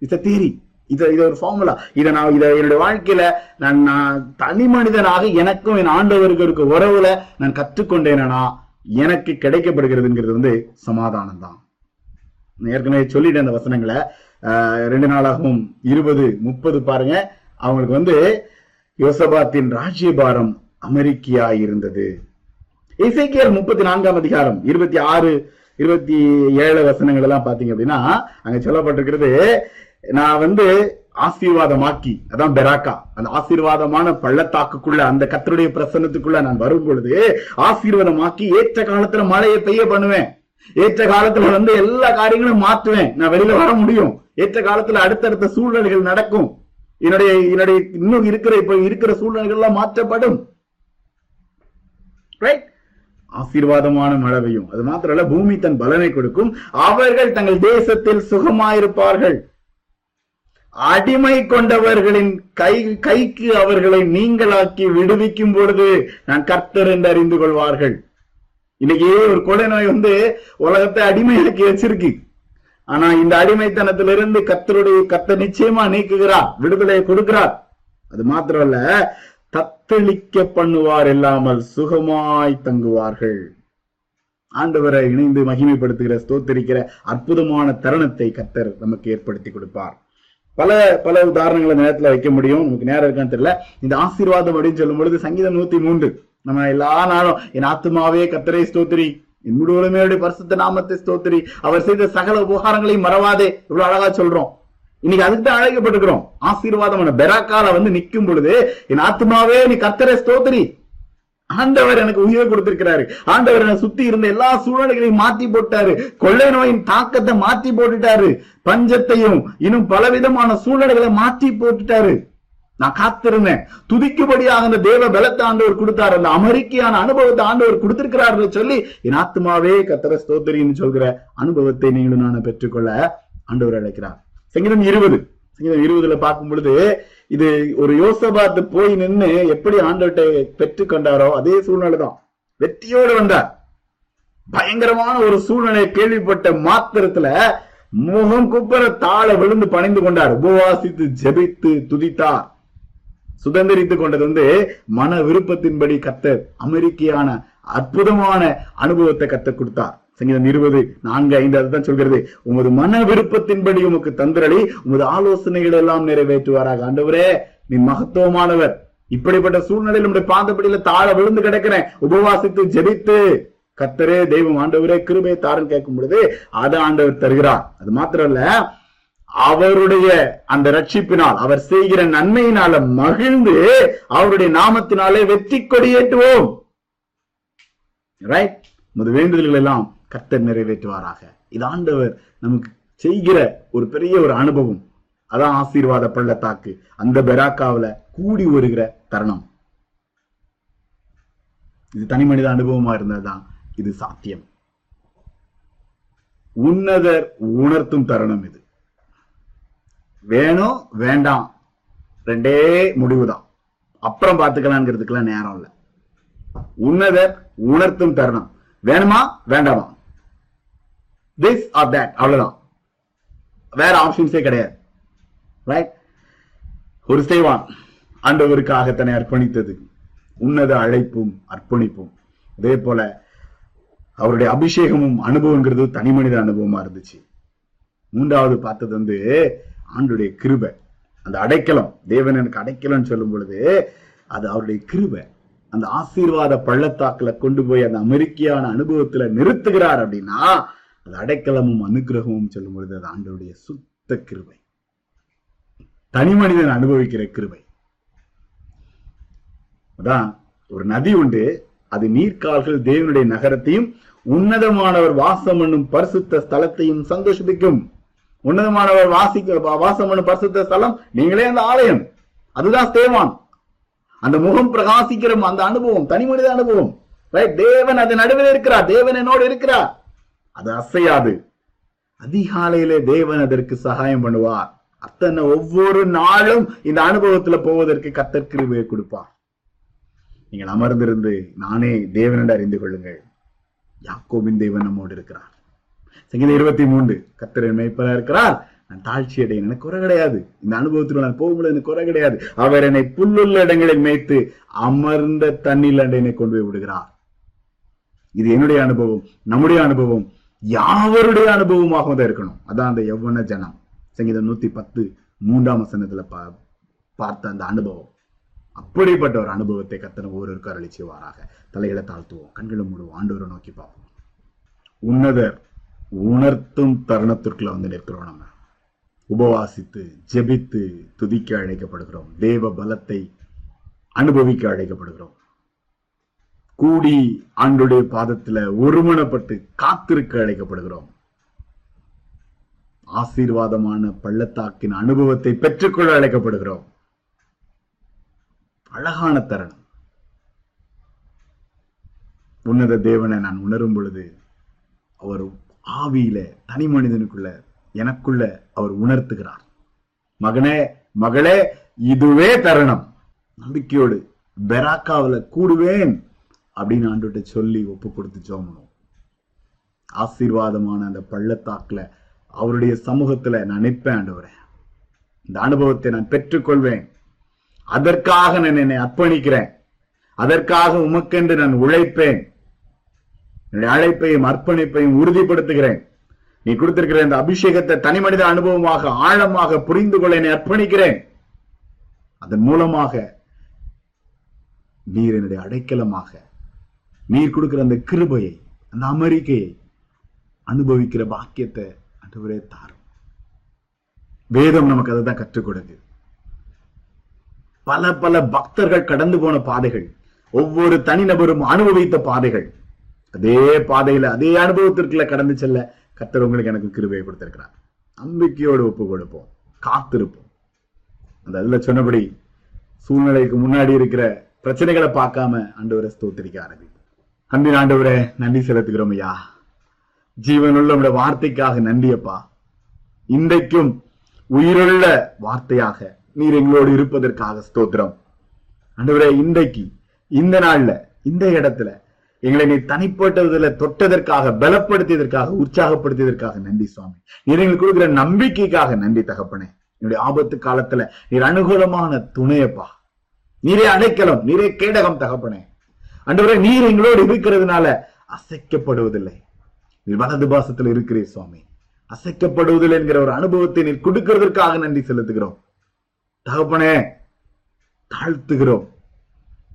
S1: இட்ஸ் அ தியரி இது இது ஒரு ஃபார்முலா இதை நான் இதை என்னுடைய வாழ்க்கையில நான் நான் தனி மனிதனாக எனக்கும் என் ஆண்டவருக்கு இருக்க உறவுல நான் கற்றுக்கொண்டேனா எனக்கு கிடைக்கப்படுகிறதுங்கிறது வந்து சமாதானம் தான் ஏற்கனவே சொல்லிட்டேன் அந்த வசனங்களை ரெண்டு நாளாகவும் இருபது முப்பது பாருங்க அவங்களுக்கு வந்து யோசபாத்தின் ராஜ்யபாரம் அமெரிக்கியா இருந்தது இசைக்கியல் முப்பத்தி நான்காம் அதிகாரம் இருபத்தி ஆறு இருபத்தி ஏழு வசனங்கள் எல்லாம் பாத்தீங்க அப்படின்னா அங்க சொல்லப்பட்டிருக்கிறது நான் வந்து ஆசீர்வாதமாக்கி அதான் பெராக்கா அந்த ஆசீர்வாதமான பள்ளத்தாக்குக்குள்ள அந்த கத்தருடைய பிரசன்னத்துக்குள்ள நான் வரும் பொழுது ஆசீர்வாதமாக்கி ஏற்ற காலத்துல மழையை பெய்ய பண்ணுவேன் ஏற்ற காலத்துல வந்து எல்லா காரியங்களும் மாற்றுவேன் நான் வெளியில வர முடியும் ஏற்ற காலத்துல அடுத்தடுத்த சூழ்நிலைகள் நடக்கும் என்னுடைய என்னுடைய இன்னும் இருக்கிற இப்ப இருக்கிற சூழ்நிலைகள் எல்லாம் மாற்றப்படும் ஆசீர்வாதமான மழை பெய்யும் அது மாத்திரம் இல்ல பூமி தன் பலனை கொடுக்கும் அவர்கள் தங்கள் தேசத்தில் சுகமாயிருப்பார்கள் அடிமை கொண்டவர்களின் கை கைக்கு அவர்களை நீங்களாக்கி விடுவிக்கும் பொழுது நான் கர்த்தர் என்று அறிந்து கொள்வார்கள் இன்னைக்கு ஒரு கொலை நோய் வந்து உலகத்தை அடிமையாக்கி வச்சிருக்கு ஆனா இந்த அடிமைத்தனத்திலிருந்து கத்தருடைய கத்த நிச்சயமா நீக்குகிறார் விடுதலை கொடுக்கிறார் அது மாத்திரம் அல்ல தத்தளிக்க பண்ணுவார் இல்லாமல் சுகமாய் தங்குவார்கள் ஆண்டவரை இணைந்து மகிமைப்படுத்துகிற ஸ்தோத்தரிக்கிற அற்புதமான தருணத்தை கத்தர் நமக்கு ஏற்படுத்தி கொடுப்பார் பல பல உதாரணங்களை நேரத்துல வைக்க முடியும் நமக்கு நேரம் இருக்கான்னு தெரியல இந்த ஆசீர்வாதம் அப்படின்னு சொல்லும் பொழுது சங்கீதம் நூத்தி மூன்று நம்ம எல்லா நாளும் என் ஆத்மாவே கத்தரை ஸ்தோத்திரி என் முழுவதுமே பரிசுத்த நாமத்தை ஸ்தோத்திரி அவர் செய்த சகல உபகாரங்களையும் மறவாதே இவ்வளவு அழகா சொல்றோம் இன்னைக்கு அதுக்கு தான் அழைக்கப்பட்டிருக்கிறோம் ஆசீர்வாதமான பெராக்கால வந்து நிற்கும் பொழுது என் ஆத்மாவே நீ கத்தரை ஸ்தோத்திரி ஆண்டவர் எனக்கு உயிரை கொடுத்திருக்கிறாரு ஆண்டவர் என்னை சுத்தி இருந்த எல்லா சூழ்நிலைகளையும் மாத்தி போட்டாரு கொள்ளை நோயின் தாக்கத்தை மாத்தி போட்டுட்டாரு பஞ்சத்தையும் இன்னும் பலவிதமான சூழ்நிலைகளை மாத்தி போட்டுட்டாரு நான் காத்திருந்தேன் துதிக்கும்படியாக அந்த தேவ பலத்தை ஆண்டவர் கொடுத்தார் அந்த அமெரிக்கையான அனுபவத்தை ஆண்டவர் கொடுத்திருக்கிறார்கள் சொல்லி என் ஆத்மாவே கத்திர ஸ்தோத்திரின்னு சொல்கிற அனுபவத்தை நீங்களும் நான் பெற்றுக்கொள்ள ஆண்டவர் அழைக்கிறார் சங்கீதம் இருபது சங்கீதம் இருபதுல பார்க்கும் பொழுது இது ஒரு யோசபாத்து போய் நின்று எப்படி ஆண்டவர்கிட்ட பெற்று கொண்டாரோ அதே சூழ்நிலை தான் வெற்றியோடு வந்தார் பயங்கரமான ஒரு சூழ்நிலையை கேள்விப்பட்ட மாத்திரத்துல முகம் குப்பர தாழ விழுந்து பணிந்து கொண்டார் உபவாசித்து ஜெபித்து துதித்தார் சுதந்திரித்துக் கொண்டது வந்து மன விருப்பத்தின்படி கத்த அமெரிக்கையான அற்புதமான அனுபவத்தை கத்த கொடுத்தார் சங்கீதம் இருபது நான்கு ஐந்து அதுதான் சொல்கிறது உமது மன விருப்பத்தின்படி உமக்கு தந்திரளி உமது ஆலோசனைகள் எல்லாம் நிறைவேற்றுவாராக ஆண்டவரே நீ மகத்துவமானவர் இப்படிப்பட்ட சூழ்நிலையில் நம்முடைய பாந்தப்படியில தாழ விழுந்து கிடக்கிறேன் உபவாசித்து ஜெபித்து கத்தரே தெய்வம் ஆண்டவரே கிருபை தாரன் கேட்கும் பொழுது அதை ஆண்டவர் தருகிறார் அது மாத்திரம் இல்ல அவருடைய அந்த ரட்சிப்பினால் அவர் செய்கிற நன்மையினால மகிழ்ந்து அவருடைய நாமத்தினாலே வெற்றி கொடியேற்றுவோம் ரைட் நமது வேண்டுதல்கள் எல்லாம் கர்த்தர் நிறைவேற்றுவாராக இது ஆண்டவர் நமக்கு செய்கிற ஒரு பெரிய ஒரு அனுபவம் அதான் ஆசீர்வாத பள்ளத்தாக்கு அந்த பெராக்காவில கூடி வருகிற தருணம் இது தனி மனித அனுபவமா இருந்ததுதான் இது சாத்தியம் உன்னதர் உணர்த்தும் தருணம் இது வேணும் வேண்டாம் ரெண்டே முடிவு தான் அப்புறம் பார்த்துக்கலாம்ங்கிறதுக்கெல்லாம் நேரம் இல்லை உன்னதை உணர்த்தும் தருணம் வேணுமா வேண்டாமா திஸ் ஆர் தேட் அவ்வளவுதான் வேற ஆப்ஷன்ஸே கிடையாது ரைட் ஒரு செய்வான் ஆண்டவருக்காக தன்னை அர்ப்பணித்தது உன்னத அழைப்பும் அர்ப்பணிப்பும் அதே போல அவருடைய அபிஷேகமும் அனுபவங்கிறது தனி மனித அனுபவமா இருந்துச்சு மூன்றாவது பார்த்தது வந்து ஆண்டுடைய கிருபை அந்த அடைக்கலம் தேவன் எனக்கு அடைக்கலம் சொல்லும் பொழுது அது அவருடைய கிருபை அந்த ஆசீர்வாத பள்ளத்தாக்கில கொண்டு போய் அந்த அமெரிக்கியான அனுபவத்துல நிறுத்துகிறார் அப்படின்னா அது அடைக்கலமும் அனுகிரகமும் சொல்லும் பொழுது அது ஆண்டுடைய சுத்த கிருபை தனி மனிதன் அனுபவிக்கிற கிருபை அதான் ஒரு நதி உண்டு அது நீர்கால்கள் தேவனுடைய நகரத்தையும் உன்னதமானவர் வாசம் என்னும் பரிசுத்த ஸ்தலத்தையும் சந்தோஷிக்கும் உன்னதமானவர் வாசிக்க வாசம் பரிசுத்த ஸ்தலம் நீங்களே அந்த ஆலயம் அதுதான் தேவான் அந்த முகம் பிரகாசிக்கிற அந்த அனுபவம் தனி மனித அனுபவம் தேவன் அது நடுவில் இருக்கிறார் தேவன் என்னோடு இருக்கிறார் அது அசையாது அதிகாலையிலே தேவன் அதற்கு சகாயம் பண்ணுவார் அத்தனை ஒவ்வொரு நாளும் இந்த அனுபவத்துல போவதற்கு கத்தற்கிருவே கொடுப்பார் நீங்கள் அமர்ந்திருந்து நானே என்று அறிந்து கொள்ளுங்கள் யாக்கோவின் தேவன் நம்மோடு இருக்கிறார் சங்கீதம் இருபத்தி மூன்று கத்திரன் மேய்ப்பதா இருக்கிறார் நான் தாழ்ச்சி அடையேன் எனக்கு குறை கிடையாது இந்த அனுபவத்தில் நான் போகும்போது எனக்கு குறை கிடையாது அவர் என்னை புல்லுள்ள இடங்களில் மேய்த்து அமர்ந்த தண்ணீர் அண்டை கொண்டு போய் விடுகிறார் இது என்னுடைய அனுபவம் நம்முடைய அனுபவம் யாவருடைய அனுபவமாக தான் இருக்கணும் அதான் அந்த எவ்வன ஜனம் சங்கீதம் நூத்தி பத்து மூன்றாம் வசனத்துல பா பார்த்த அந்த அனுபவம் அப்படிப்பட்ட ஒரு அனுபவத்தை கத்தன ஒவ்வொருக்கும் அருளி செய்வாராக தலைகளை தாழ்த்துவோம் கண்களை மூடுவோம் ஆண்டு நோக்கி பார்ப்போம் உன்னதர் உணர்த்தும் தருணத்திற்குள்ள வந்து நிற்கிறோம் நம்ம உபவாசித்து ஜெபித்து துதிக்க அழைக்கப்படுகிறோம் தேவ பலத்தை அனுபவிக்க அழைக்கப்படுகிறோம் கூடி ஆண்டுடைய பாதத்துல ஒருமணப்பட்டு காத்திருக்க அழைக்கப்படுகிறோம் ஆசீர்வாதமான பள்ளத்தாக்கின் அனுபவத்தை பெற்றுக்கொள்ள அழைக்கப்படுகிறோம் அழகான தருணம் உன்னத தேவனை நான் உணரும் பொழுது அவர் ஆவியில தனி மனிதனுக்குள்ள எனக்குள்ள அவர் உணர்த்துகிறார் மகனே மகளே இதுவே தருணம் நம்பிக்கையோடு பெராக்காவில் கூடுவேன் அப்படின்னு ஆண்டுகிட்ட சொல்லி ஒப்பு கொடுத்து சோமனும் ஆசீர்வாதமான அந்த பள்ளத்தாக்குல அவருடைய சமூகத்துல நான் நிற்பேன் ஆண்டு இந்த அனுபவத்தை நான் பெற்றுக்கொள்வேன் அதற்காக நான் என்னை அர்ப்பணிக்கிறேன் அதற்காக உமக்கென்று நான் உழைப்பேன் அழைப்பையும் அர்ப்பணிப்பையும் உறுதிப்படுத்துகிறேன் நீ கொடுத்திருக்கிற இந்த அபிஷேகத்தை தனி மனித அனுபவமாக ஆழமாக புரிந்து கொள்ள என்னை அர்ப்பணிக்கிறேன் அதன் மூலமாக நீர் என்னுடைய அடைக்கலமாக நீர் கொடுக்கிற அந்த கிருபையை அந்த அமெரிக்கையை அனுபவிக்கிற பாக்கியத்தை அன்றுவரே தாரும் வேதம் நமக்கு அதை தான் கற்றுக் கொடுக்குது பல பல பக்தர்கள் கடந்து போன பாதைகள் ஒவ்வொரு தனிநபரும் அனுபவித்த பாதைகள் அதே பாதையில அதே அனுபவத்திற்குள்ள கடந்து செல்ல கத்தர் உங்களுக்கு எனக்கு கிருபையை கொடுத்திருக்கிறார் நம்பிக்கையோடு ஒப்பு கொடுப்போம் காத்திருப்போம் அந்த அதுல சொன்னபடி சூழ்நிலைக்கு முன்னாடி இருக்கிற பிரச்சனைகளை பார்க்காம ஆண்டவரை ஸ்தோத்திரிக்க ஆரம்பிப்போம் அன்பின் ஆண்டவரை நன்றி செலுத்துகிறோம் ஐயா ஜீவனுள்ள உடைய வார்த்தைக்காக நன்றியப்பா இன்றைக்கும் உயிருள்ள வார்த்தையாக நீர் எங்களோடு இருப்பதற்காக ஸ்தோத்திரம் ஆண்டவரே இன்றைக்கு இந்த நாள்ல இந்த இடத்துல எங்களை நீ தனிப்பட்ட தொட்டதற்காக பலப்படுத்தியதற்காக உற்சாகப்படுத்தியதற்காக நன்றி சுவாமி நீர் எங்களுக்கு கொடுக்குற நம்பிக்கைக்காக நன்றி தகப்பனே என்னுடைய ஆபத்து காலத்துல நீர் அனுகூலமான துணையப்பா நீரே அடைக்கலம் நீரே கேடகம் தகப்பனே அன்றுவரை நீர் எங்களோடு இருக்கிறதுனால அசைக்கப்படுவதில்லை நீர் வலது பாசத்துல இருக்கிறே சுவாமி அசைக்கப்படுவதில்லை என்கிற ஒரு அனுபவத்தை நீர் கொடுக்கிறதற்காக நன்றி செலுத்துகிறோம் தகப்பனே தாழ்த்துகிறோம்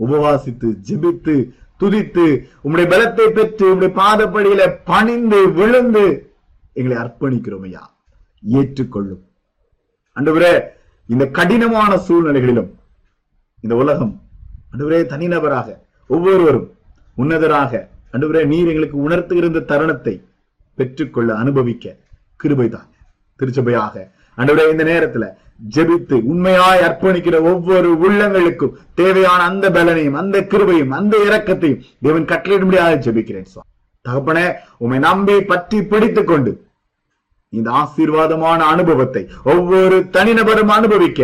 S1: உபவாசித்து ஜெபித்து துதித்து உம்முடைய பலத்தை பெற்று உம்முடைய பாதப்படியில பணிந்து விழுந்து எங்களை அர்ப்பணிக்கிறோம் ஐயா ஏற்றுக்கொள்ளும் அன்றுவரே இந்த கடினமான சூழ்நிலைகளிலும் இந்த உலகம் அன்றுவரே தனிநபராக ஒவ்வொருவரும் உன்னதராக அன்றுவரே நீர் எங்களுக்கு உணர்த்துகிற தருணத்தை பெற்றுக்கொள்ள அனுபவிக்க கிருபை திருச்சபையாக அன்றுவரே இந்த நேரத்துல ஜெபித்து உண்மையாய் அர்ப்பணிக்கிற ஒவ்வொரு உள்ளங்களுக்கும் தேவையான அந்த பலனையும் அந்த கிருபையும் அந்த இறக்கத்தையும் தேவன் கட்டளையிட முடியாத ஜெபிக்கிறேன் சுவாமி தகப்பன உண்மை நம்பி பற்றி பிடித்துக் கொண்டு இந்த ஆசீர்வாதமான அனுபவத்தை ஒவ்வொரு தனிநபரும் அனுபவிக்க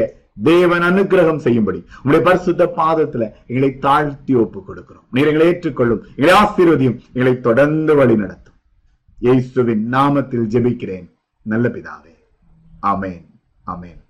S1: தேவன் அனுகிரகம் செய்யும்படி உங்களுடைய பரிசுத்த பாதத்துல எங்களை தாழ்த்தி ஒப்பு கொடுக்கிறோம் நீர் எங்களை ஏற்றுக்கொள்ளும் எங்களை ஆசீர்வதியும் எங்களை தொடர்ந்து வழி நடத்தும் இயேசுவின் நாமத்தில் ஜெபிக்கிறேன் நல்ல பிதாவே அமேன் அமேன்